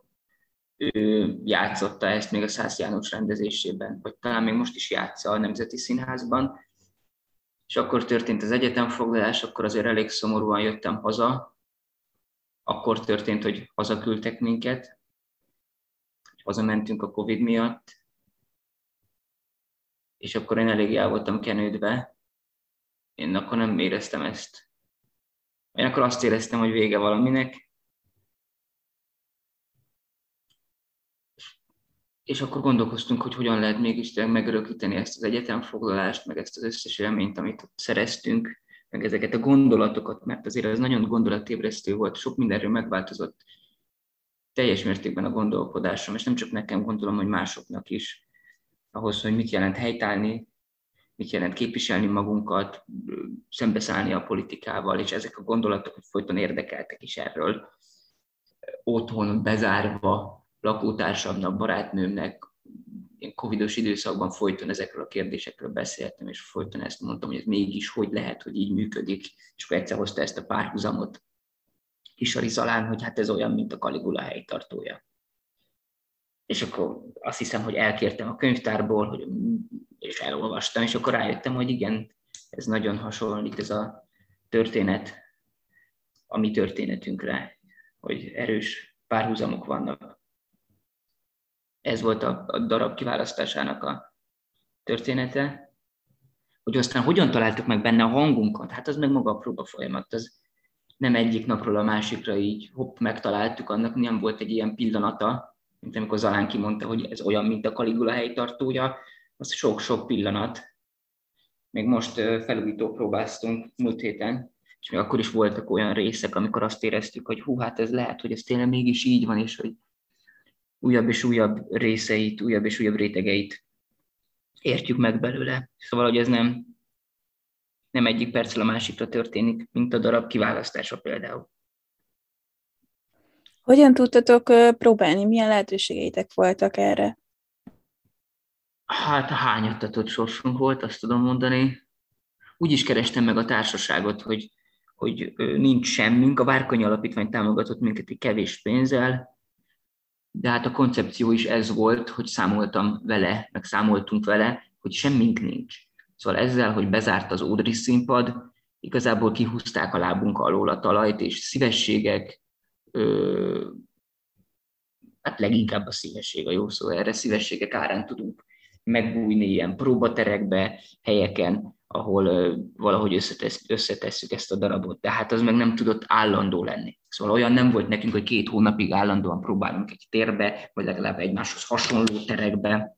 Ő játszotta ezt még a Szász János rendezésében, vagy talán még most is játsza a Nemzeti Színházban. És akkor történt az egyetemfoglalás, akkor azért elég szomorúan jöttem haza. Akkor történt, hogy hazaküldtek minket, hazamentünk a Covid miatt, és akkor én elég el voltam kenődve, én akkor nem éreztem ezt. Én akkor azt éreztem, hogy vége valaminek, és akkor gondolkoztunk, hogy hogyan lehet mégis megörökíteni ezt az egyetemfoglalást, meg ezt az összes élményt, amit szereztünk, meg ezeket a gondolatokat, mert azért ez nagyon gondolatébresztő volt, sok mindenről megváltozott teljes mértékben a gondolkodásom, és nem csak nekem gondolom, hogy másoknak is, ahhoz, hogy mit jelent helytállni, mit jelent képviselni magunkat, szembeszállni a politikával, és ezek a gondolatok hogy folyton érdekeltek is erről. Otthon bezárva, lakótársamnak, barátnőmnek, ilyen covidos időszakban folyton ezekről a kérdésekről beszéltem, és folyton ezt mondtam, hogy ez mégis hogy lehet, hogy így működik, és akkor egyszer hozta ezt a párhuzamot Kisari Zalán, hogy hát ez olyan, mint a Caligula helytartója. És akkor azt hiszem, hogy elkértem a könyvtárból, hogy és elolvastam, és akkor rájöttem, hogy igen, ez nagyon hasonlít ez a történet a mi történetünkre, hogy erős párhuzamok vannak. Ez volt a, a darab kiválasztásának a története. Hogy aztán hogyan találtuk meg benne a hangunkat, hát az meg maga a próba folyamat, az nem egyik napról a másikra így hopp, megtaláltuk, annak nem volt egy ilyen pillanata, mint amikor Zalán kimondta, hogy ez olyan, mint a Caligula helytartója, az sok-sok pillanat. Még most felújító próbáztunk múlt héten, és még akkor is voltak olyan részek, amikor azt éreztük, hogy hú, hát ez lehet, hogy ez tényleg mégis így van, és hogy újabb és újabb részeit, újabb és újabb rétegeit értjük meg belőle. Szóval, hogy ez nem, nem egyik perccel a másikra történik, mint a darab kiválasztása például. Hogyan tudtatok próbálni? Milyen lehetőségeitek voltak erre? Hát hányattatott sorsunk volt, azt tudom mondani. Úgy is kerestem meg a társaságot, hogy, hogy nincs semmünk. A Várkonyi Alapítvány támogatott minket egy kevés pénzzel, de hát a koncepció is ez volt, hogy számoltam vele, meg számoltunk vele, hogy semmink nincs. Szóval ezzel, hogy bezárt az Ódri színpad, igazából kihúzták a lábunk alól a talajt, és szívességek, ö, hát leginkább a szívesség a jó szó erre, szívességek árán tudunk megbújni ilyen próbaterekbe, helyeken, ahol valahogy összetesszük ezt a darabot, de hát az meg nem tudott állandó lenni. Szóval olyan nem volt nekünk, hogy két hónapig állandóan próbálunk egy térbe, vagy legalább egymáshoz hasonló terekbe,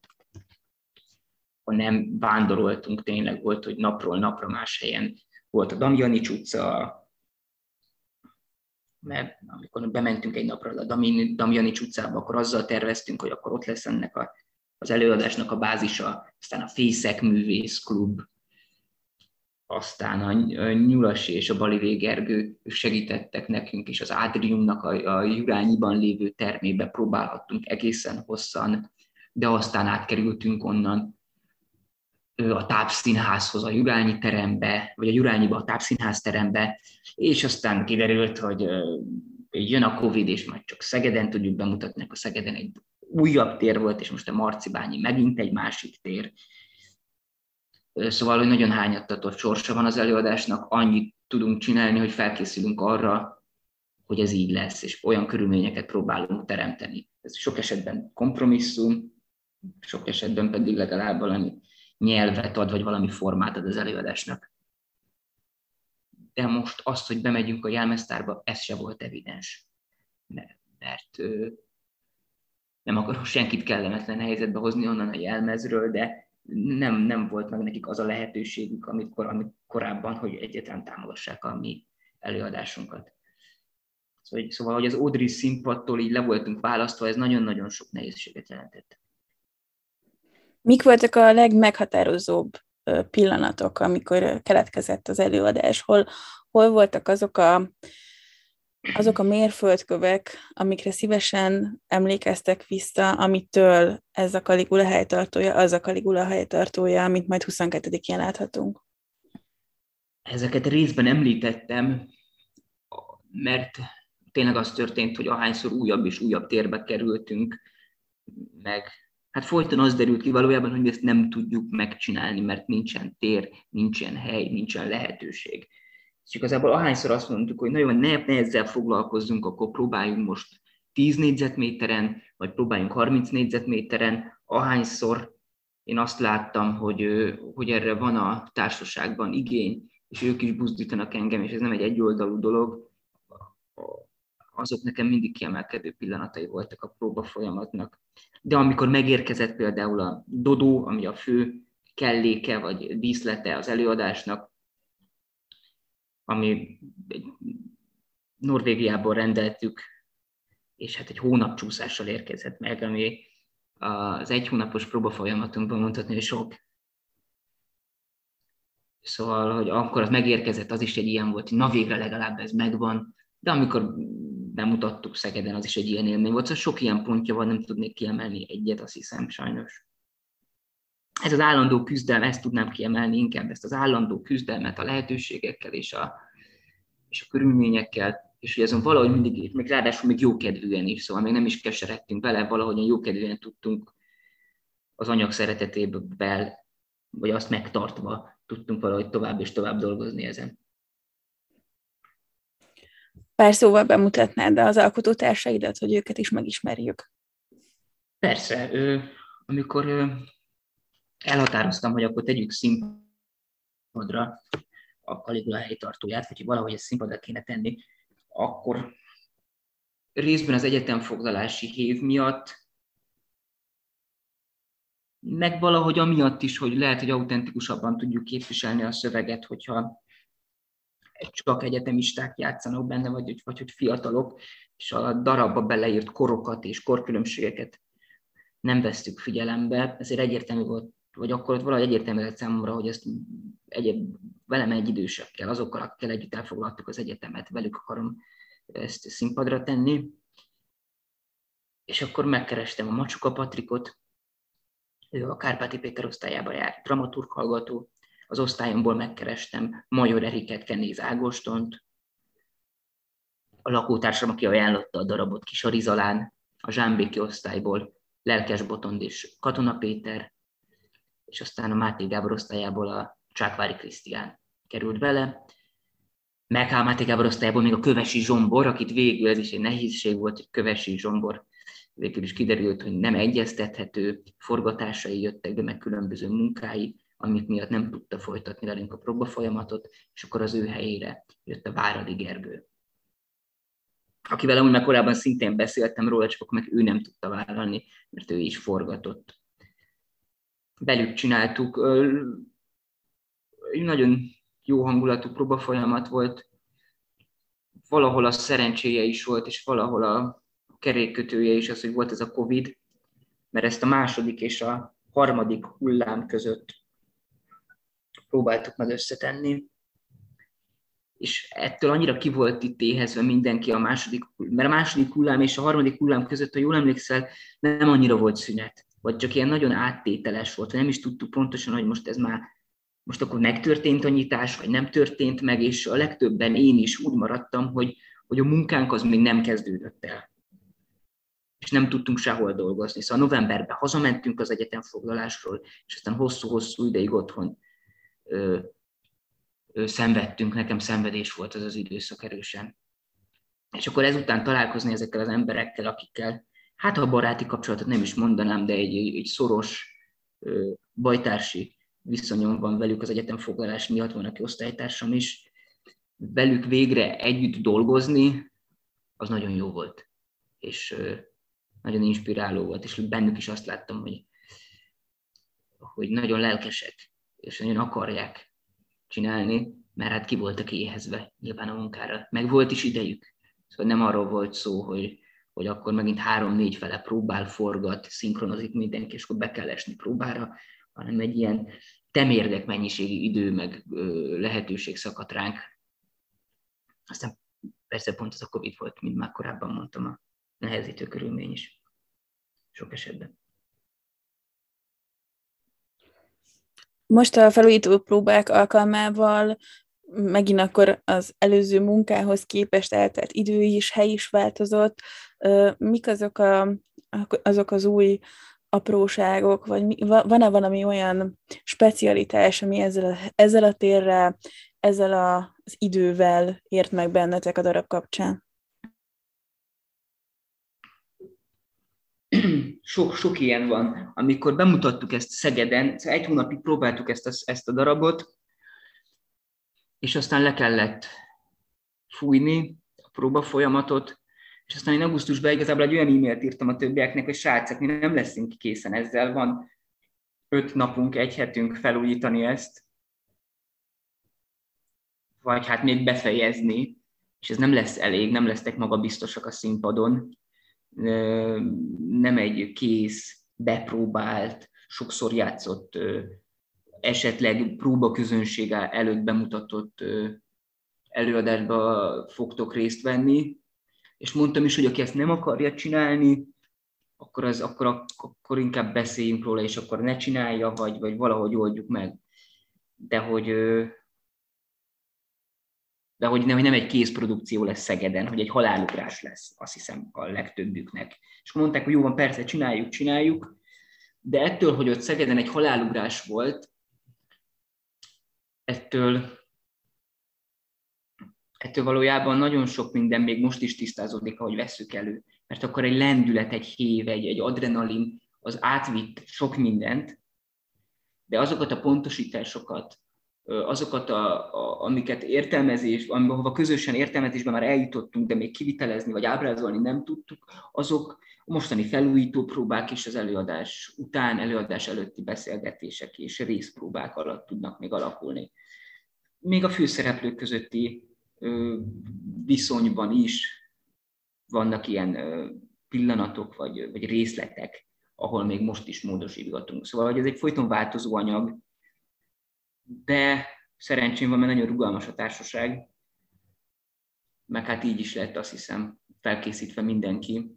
hanem vándoroltunk, tényleg volt, hogy napról napra más helyen volt a Damjanics utca, mert amikor bementünk egy napra a Damjanics utcába, akkor azzal terveztünk, hogy akkor ott lesz ennek a az előadásnak a bázisa, aztán a Fészek Művész Klub, aztán a Nyulasi és a Bali Gergő segítettek nekünk, és az Ádriumnak a, a Jurányiban lévő termébe próbálhattunk egészen hosszan, de aztán átkerültünk onnan a tápszínházhoz, a Jurányi terembe, vagy a Jurányiba a tápszínház terembe, és aztán kiderült, hogy jön a Covid, és majd csak Szegeden tudjuk bemutatni, a Szegeden egy újabb tér volt, és most a Marcibányi megint egy másik tér. Szóval, hogy nagyon hányattatott sorsa van az előadásnak, annyit tudunk csinálni, hogy felkészülünk arra, hogy ez így lesz, és olyan körülményeket próbálunk teremteni. Ez sok esetben kompromisszum, sok esetben pedig legalább valami nyelvet ad, vagy valami formát ad az előadásnak. De most azt, hogy bemegyünk a jelmeztárba, ez se volt evidens. Mert, mert nem akarok senkit kellemetlen helyzetbe hozni onnan a jelmezről, de nem, nem volt meg nekik az a lehetőségük, amit, amit korábban, hogy egyetlen támogassák a mi előadásunkat. Szóval, szóval, hogy az Audrey színpadtól így le voltunk választva, ez nagyon-nagyon sok nehézséget jelentett. Mik voltak a legmeghatározóbb pillanatok, amikor keletkezett az előadás? Hol, hol voltak azok a, azok a mérföldkövek, amikre szívesen emlékeztek vissza, amitől ez a Caligula helytartója, az a Caligula helytartója, amit majd 22-én láthatunk? Ezeket részben említettem, mert tényleg az történt, hogy ahányszor újabb és újabb térbe kerültünk, meg hát folyton az derült ki valójában, hogy ezt nem tudjuk megcsinálni, mert nincsen tér, nincsen hely, nincsen lehetőség. És igazából ahányszor azt mondtuk, hogy nagyon ne, ne ezzel foglalkozzunk, akkor próbáljunk most 10 négyzetméteren, vagy próbáljunk 30 négyzetméteren, ahányszor én azt láttam, hogy, hogy erre van a társaságban igény, és ők is buzdítanak engem, és ez nem egy egyoldalú dolog, azok nekem mindig kiemelkedő pillanatai voltak a próba folyamatnak. De amikor megérkezett például a Dodó, ami a fő kelléke vagy díszlete az előadásnak, ami Norvégiából rendeltük, és hát egy hónap csúszással érkezett meg, ami az egy hónapos próbafolyamatunkban mondhatni, hogy sok. Szóval, hogy akkor az megérkezett, az is egy ilyen volt, hogy na végre legalább ez megvan, de amikor bemutattuk Szegeden, az is egy ilyen élmény volt. Szóval sok ilyen pontja van, nem tudnék kiemelni egyet, azt hiszem sajnos. Ez az állandó küzdelem, ezt tudnám kiemelni inkább, ezt az állandó küzdelmet a lehetőségekkel és a, és a körülményekkel, és hogy azon valahogy mindig, még ráadásul még jókedvűen is, szóval még nem is keseredtünk bele, valahogyan jókedvűen tudtunk az anyag szeretetéből, vagy azt megtartva tudtunk valahogy tovább és tovább dolgozni ezen. Pár szóval bemutatnád az alkotótársaidat, hogy őket is megismerjük. Persze, ö, amikor elhatároztam, hogy akkor tegyük színpadra a Caligula helytartóját, vagy hogy valahogy ezt színpadra kéne tenni, akkor részben az egyetemfoglalási hív miatt, meg valahogy amiatt is, hogy lehet, hogy autentikusabban tudjuk képviselni a szöveget, hogyha csak egyetemisták játszanak benne, vagy, vagy hogy fiatalok, és a darabba beleírt korokat és korkülönbségeket nem vesztük figyelembe, ezért egyértelmű volt, vagy akkor ott valahogy egyértelmű számomra, hogy ezt egyéb, velem egy idősekkel, azokkal, akikkel együtt elfoglaltuk az egyetemet, velük akarom ezt színpadra tenni. És akkor megkerestem a Macsuka Patrikot, ő a Kárpáti Péter osztályába járt, dramaturg hallgató, az osztályomból megkerestem Major Eriket, Kenéz Ágostont, a lakótársam, aki ajánlotta a darabot Kis Arizalán, a Zsámbéki osztályból Lelkes Botond és Katona Péter, és aztán a Máté Gábor osztályából a Csákvári Krisztián került bele. Meg a Máté Gábor osztályából még a Kövesi Zsombor, akit végül ez is egy nehézség volt, hogy Kövesi Zsombor végül is kiderült, hogy nem egyeztethető, forgatásai jöttek be, meg különböző munkái, amit miatt nem tudta folytatni velünk a próba folyamatot, és akkor az ő helyére jött a Váradi Gergő. Akivel amúgy már korábban szintén beszéltem róla, csak akkor meg ő nem tudta vállalni, mert ő is forgatott. Belük csináltuk, nagyon jó hangulatú próbafolyamat volt, valahol a szerencséje is volt, és valahol a kerékkötője is az, hogy volt ez a Covid, mert ezt a második és a harmadik hullám között próbáltuk meg összetenni, és ettől annyira ki volt itt éhezve mindenki a második, mert a második hullám és a harmadik hullám között, ha jól emlékszel, nem annyira volt szünet, vagy csak ilyen nagyon áttételes volt, nem is tudtuk pontosan, hogy most ez már most akkor megtörtént a nyitás, vagy nem történt meg, és a legtöbben én is úgy maradtam, hogy, hogy a munkánk az még nem kezdődött el. És nem tudtunk sehol dolgozni. Szóval novemberben hazamentünk az egyetemfoglalásról, és aztán hosszú-hosszú ideig otthon ö, ö, szenvedtünk, nekem szenvedés volt az az időszak erősen. És akkor ezután találkozni ezekkel az emberekkel, akikkel, hát a baráti kapcsolatot nem is mondanám, de egy, egy, szoros bajtársi viszonyom van velük az egyetemfoglalás miatt, van aki osztálytársam is, velük végre együtt dolgozni, az nagyon jó volt. És nagyon inspiráló volt, és bennük is azt láttam, hogy, hogy nagyon lelkesek, és nagyon akarják csinálni, mert hát ki voltak éhezve nyilván a munkára. Meg volt is idejük. Szóval nem arról volt szó, hogy, hogy akkor megint három-négy fele próbál, forgat, szinkronozik mindenki, és akkor be kell esni próbára, hanem egy ilyen temérdek mennyiségi idő, meg lehetőség szakadt ránk. Aztán persze pont az a Covid volt, mint már korábban mondtam, a nehezítő körülmény is sok esetben. Most a felújító próbák alkalmával megint akkor az előző munkához képest eltelt idő is, hely is változott. Mik azok, a, azok az új apróságok, vagy van-e valami olyan specialitás, ami ezzel a, ezzel a térrel, ezzel a, az idővel ért meg bennetek a darab kapcsán? sok, sok ilyen van. Amikor bemutattuk ezt Szegeden, egy hónapig próbáltuk ezt ezt a darabot, és aztán le kellett fújni a próba folyamatot, és aztán én augusztusban igazából egy olyan e-mailt írtam a többieknek, hogy srácok, mi nem leszünk készen ezzel, van öt napunk, egy hetünk felújítani ezt, vagy hát még befejezni, és ez nem lesz elég, nem lesztek magabiztosak a színpadon, nem egy kész, bepróbált, sokszor játszott, esetleg próbaközönség előtt bemutatott előadásba fogtok részt venni, és mondtam is, hogy aki ezt nem akarja csinálni, akkor, az, akkor, akkor inkább beszéljünk róla, és akkor ne csinálja, vagy, vagy valahogy oldjuk meg. De hogy, de hogy nem, hogy nem egy készprodukció lesz Szegeden, hogy egy halálugrás lesz, azt hiszem a legtöbbüknek. És akkor mondták, hogy jó van, persze, csináljuk, csináljuk, de ettől, hogy ott Szegeden egy halálugrás volt, ettől, ettől valójában nagyon sok minden még most is tisztázódik, ahogy vesszük elő. Mert akkor egy lendület, egy hév, egy, egy adrenalin, az átvitt sok mindent, de azokat a pontosításokat, azokat, a, a, amiket értelmezés, ahova közösen értelmezésben már eljutottunk, de még kivitelezni vagy ábrázolni nem tudtuk, azok a mostani felújító próbák és az előadás után, előadás előtti beszélgetések és részpróbák alatt tudnak még alakulni. Még a főszereplők közötti viszonyban is vannak ilyen pillanatok vagy, vagy részletek, ahol még most is módosítgatunk. Szóval, hogy ez egy folyton változó anyag, de szerencsém van, mert nagyon rugalmas a társaság, meg hát így is lett azt hiszem felkészítve mindenki,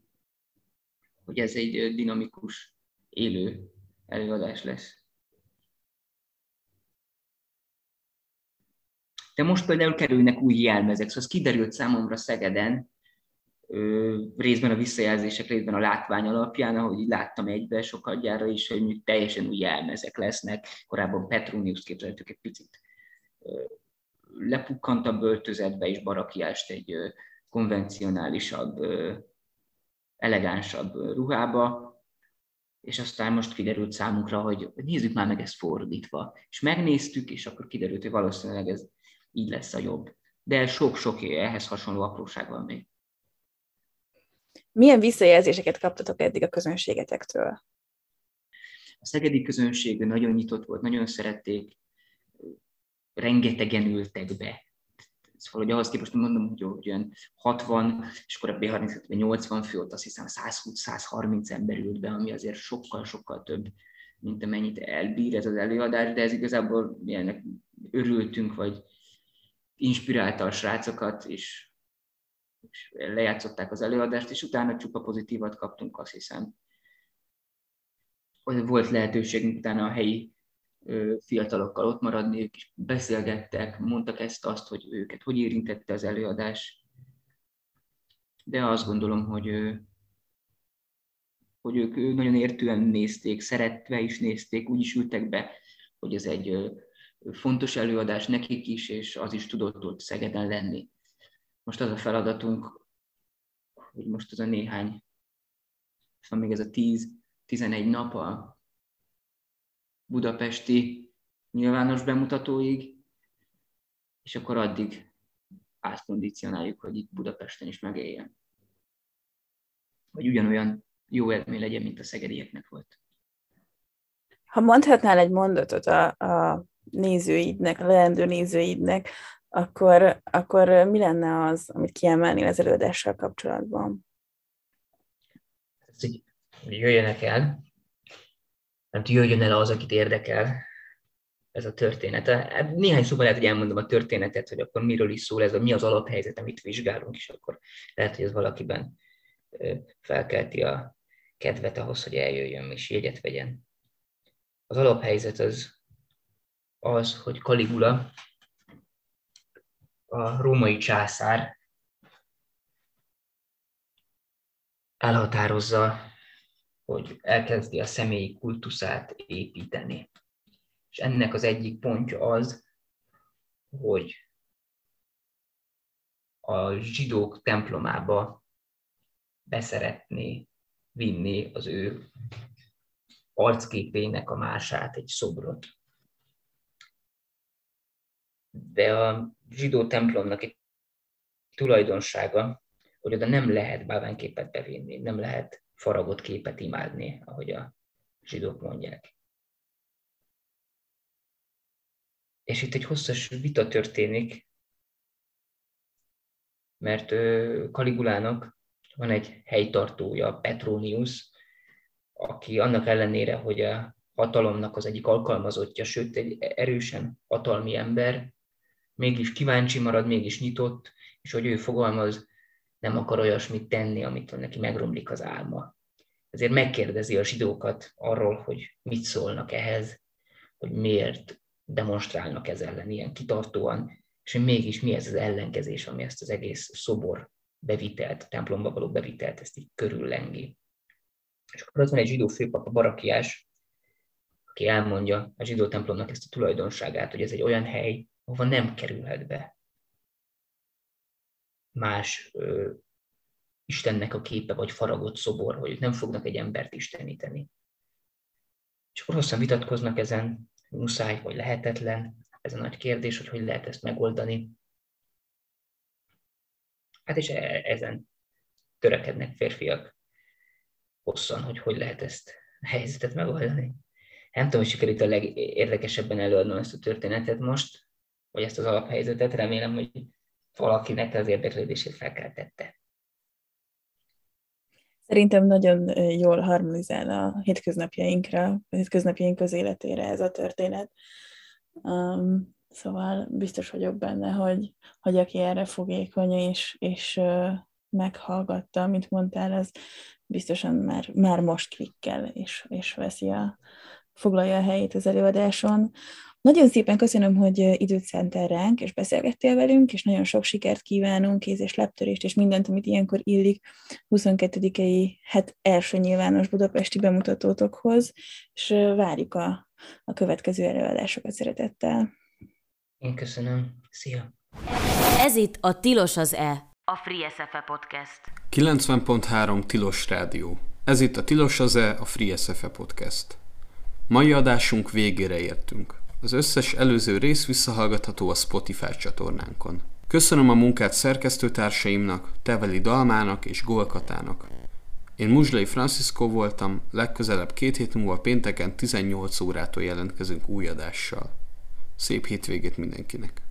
hogy ez egy dinamikus, élő előadás lesz. De most például kerülnek új jelmezek, szóval ez kiderült számomra Szegeden, részben a visszajelzések, részben a látvány alapján, ahogy így láttam egybe sokat gyára is, hogy teljesen új jelmezek lesznek. Korábban Petronius képzeltük egy picit lepukkantabb öltözetbe és barakiást egy konvencionálisabb, elegánsabb ruhába, és aztán most kiderült számunkra, hogy nézzük már meg ezt fordítva. És megnéztük, és akkor kiderült, hogy valószínűleg ez így lesz a jobb. De sok-sok ehhez hasonló apróság van még. Milyen visszajelzéseket kaptatok eddig a közönségetektől? A szegedi közönség nagyon nyitott volt, nagyon szerették, rengetegen ültek be. Szóval, hogy ahhoz képest mondom, hogy olyan 60, és akkor a B30 80 fő, ott azt hiszem 120-130 ember ült be, ami azért sokkal-sokkal több, mint amennyit elbír ez az előadás, de ez igazából ilyenek örültünk, vagy inspirálta a srácokat, és, és lejátszották az előadást, és utána csupa pozitívat kaptunk, azt hiszem. Volt lehetőségünk utána a helyi fiatalokkal ott maradni, ők is beszélgettek, mondtak ezt-azt, hogy őket hogy érintette az előadás. De azt gondolom, hogy, hogy ők nagyon értően nézték, szeretve is nézték, úgy is ültek be, hogy ez egy fontos előadás nekik is, és az is tudott ott Szegeden lenni. Most az a feladatunk, hogy most az a néhány, szóval még ez a 10-11 nap a budapesti nyilvános bemutatóig, és akkor addig átkondicionáljuk, hogy itt Budapesten is megéljen. Vagy ugyanolyan jó élmény legyen, mint a szegedieknek volt. Ha mondhatnál egy mondatot a, a nézőidnek, a leendő nézőidnek, akkor, akkor mi lenne az, amit kiemelnél az előadással kapcsolatban? Hogy jöjjenek el, nem jöjjön el az, akit érdekel ez a története. Hát Néhány szóval lehet, hogy elmondom a történetet, hogy akkor miről is szól ez, vagy mi az alaphelyzet, amit vizsgálunk, és akkor lehet, hogy ez valakiben felkelti a kedvet ahhoz, hogy eljöjjön és jegyet vegyen. Az alaphelyzet az az, hogy Caligula, a római császár elhatározza, hogy elkezdi a személyi kultuszát építeni. És ennek az egyik pontja az, hogy a zsidók templomába beszeretné vinni az ő arcképének a mását, egy szobrot. De a zsidó templomnak egy tulajdonsága, hogy oda nem lehet báványképet bevinni, nem lehet faragott képet imádni, ahogy a zsidók mondják. És itt egy hosszas vita történik, mert Kaligulának van egy helytartója, Petronius, aki annak ellenére, hogy a hatalomnak az egyik alkalmazottja, sőt egy erősen hatalmi ember, mégis kíváncsi marad, mégis nyitott, és hogy ő fogalmaz, nem akar olyasmit tenni, amit neki megromlik az álma. Ezért megkérdezi a zsidókat arról, hogy mit szólnak ehhez, hogy miért demonstrálnak ez ellen ilyen kitartóan, és hogy mégis mi ez az ellenkezés, ami ezt az egész szobor bevitelt, templomba való bevitelt, ezt így körüllengi. És akkor ott van egy zsidó főpap, a Barakiás, aki elmondja a zsidó templomnak ezt a tulajdonságát, hogy ez egy olyan hely, ahova nem kerülhet be más ö, Istennek a képe, vagy faragott szobor, hogy nem fognak egy embert isteníteni. És akkor hosszan vitatkoznak ezen, muszáj vagy lehetetlen, ez a nagy kérdés, hogy hogy lehet ezt megoldani. Hát és e- ezen törekednek férfiak hosszan, hogy hogy lehet ezt a helyzetet megoldani. Nem tudom, hogy sikerült a legérdekesebben előadnom ezt a történetet most, vagy ezt az alaphelyzetet. Remélem, hogy valakinek az érdeklődését felkeltette. Szerintem nagyon jól harmonizál a hétköznapjainkra, a hétköznapjaink közéletére ez a történet. Um, szóval biztos vagyok benne, hogy, hogy aki erre fogékony és, és uh, meghallgatta, amit mondtál, az biztosan már, már most klikkel és, és veszi a, foglalja a helyét az előadáson. Nagyon szépen köszönöm, hogy időt szántel ránk, és beszélgettél velünk, és nagyon sok sikert kívánunk, kéz és leptörést, és mindent, amit ilyenkor illik 22-i hát első nyilvános budapesti bemutatótokhoz, és várjuk a, a következő előadásokat szeretettel. Én köszönöm. Szia! Ez itt a Tilos az E, a Free SFE Podcast. 90.3 Tilos Rádió. Ez itt a Tilos az E, a Free SFE Podcast. Mai adásunk végére értünk. Az összes előző rész visszahallgatható a Spotify csatornánkon. Köszönöm a munkát szerkesztőtársaimnak, Teveli Dalmának és Golkatának. Én Muzslai Francisco voltam, legközelebb két hét múlva pénteken 18 órától jelentkezünk új adással. Szép hétvégét mindenkinek!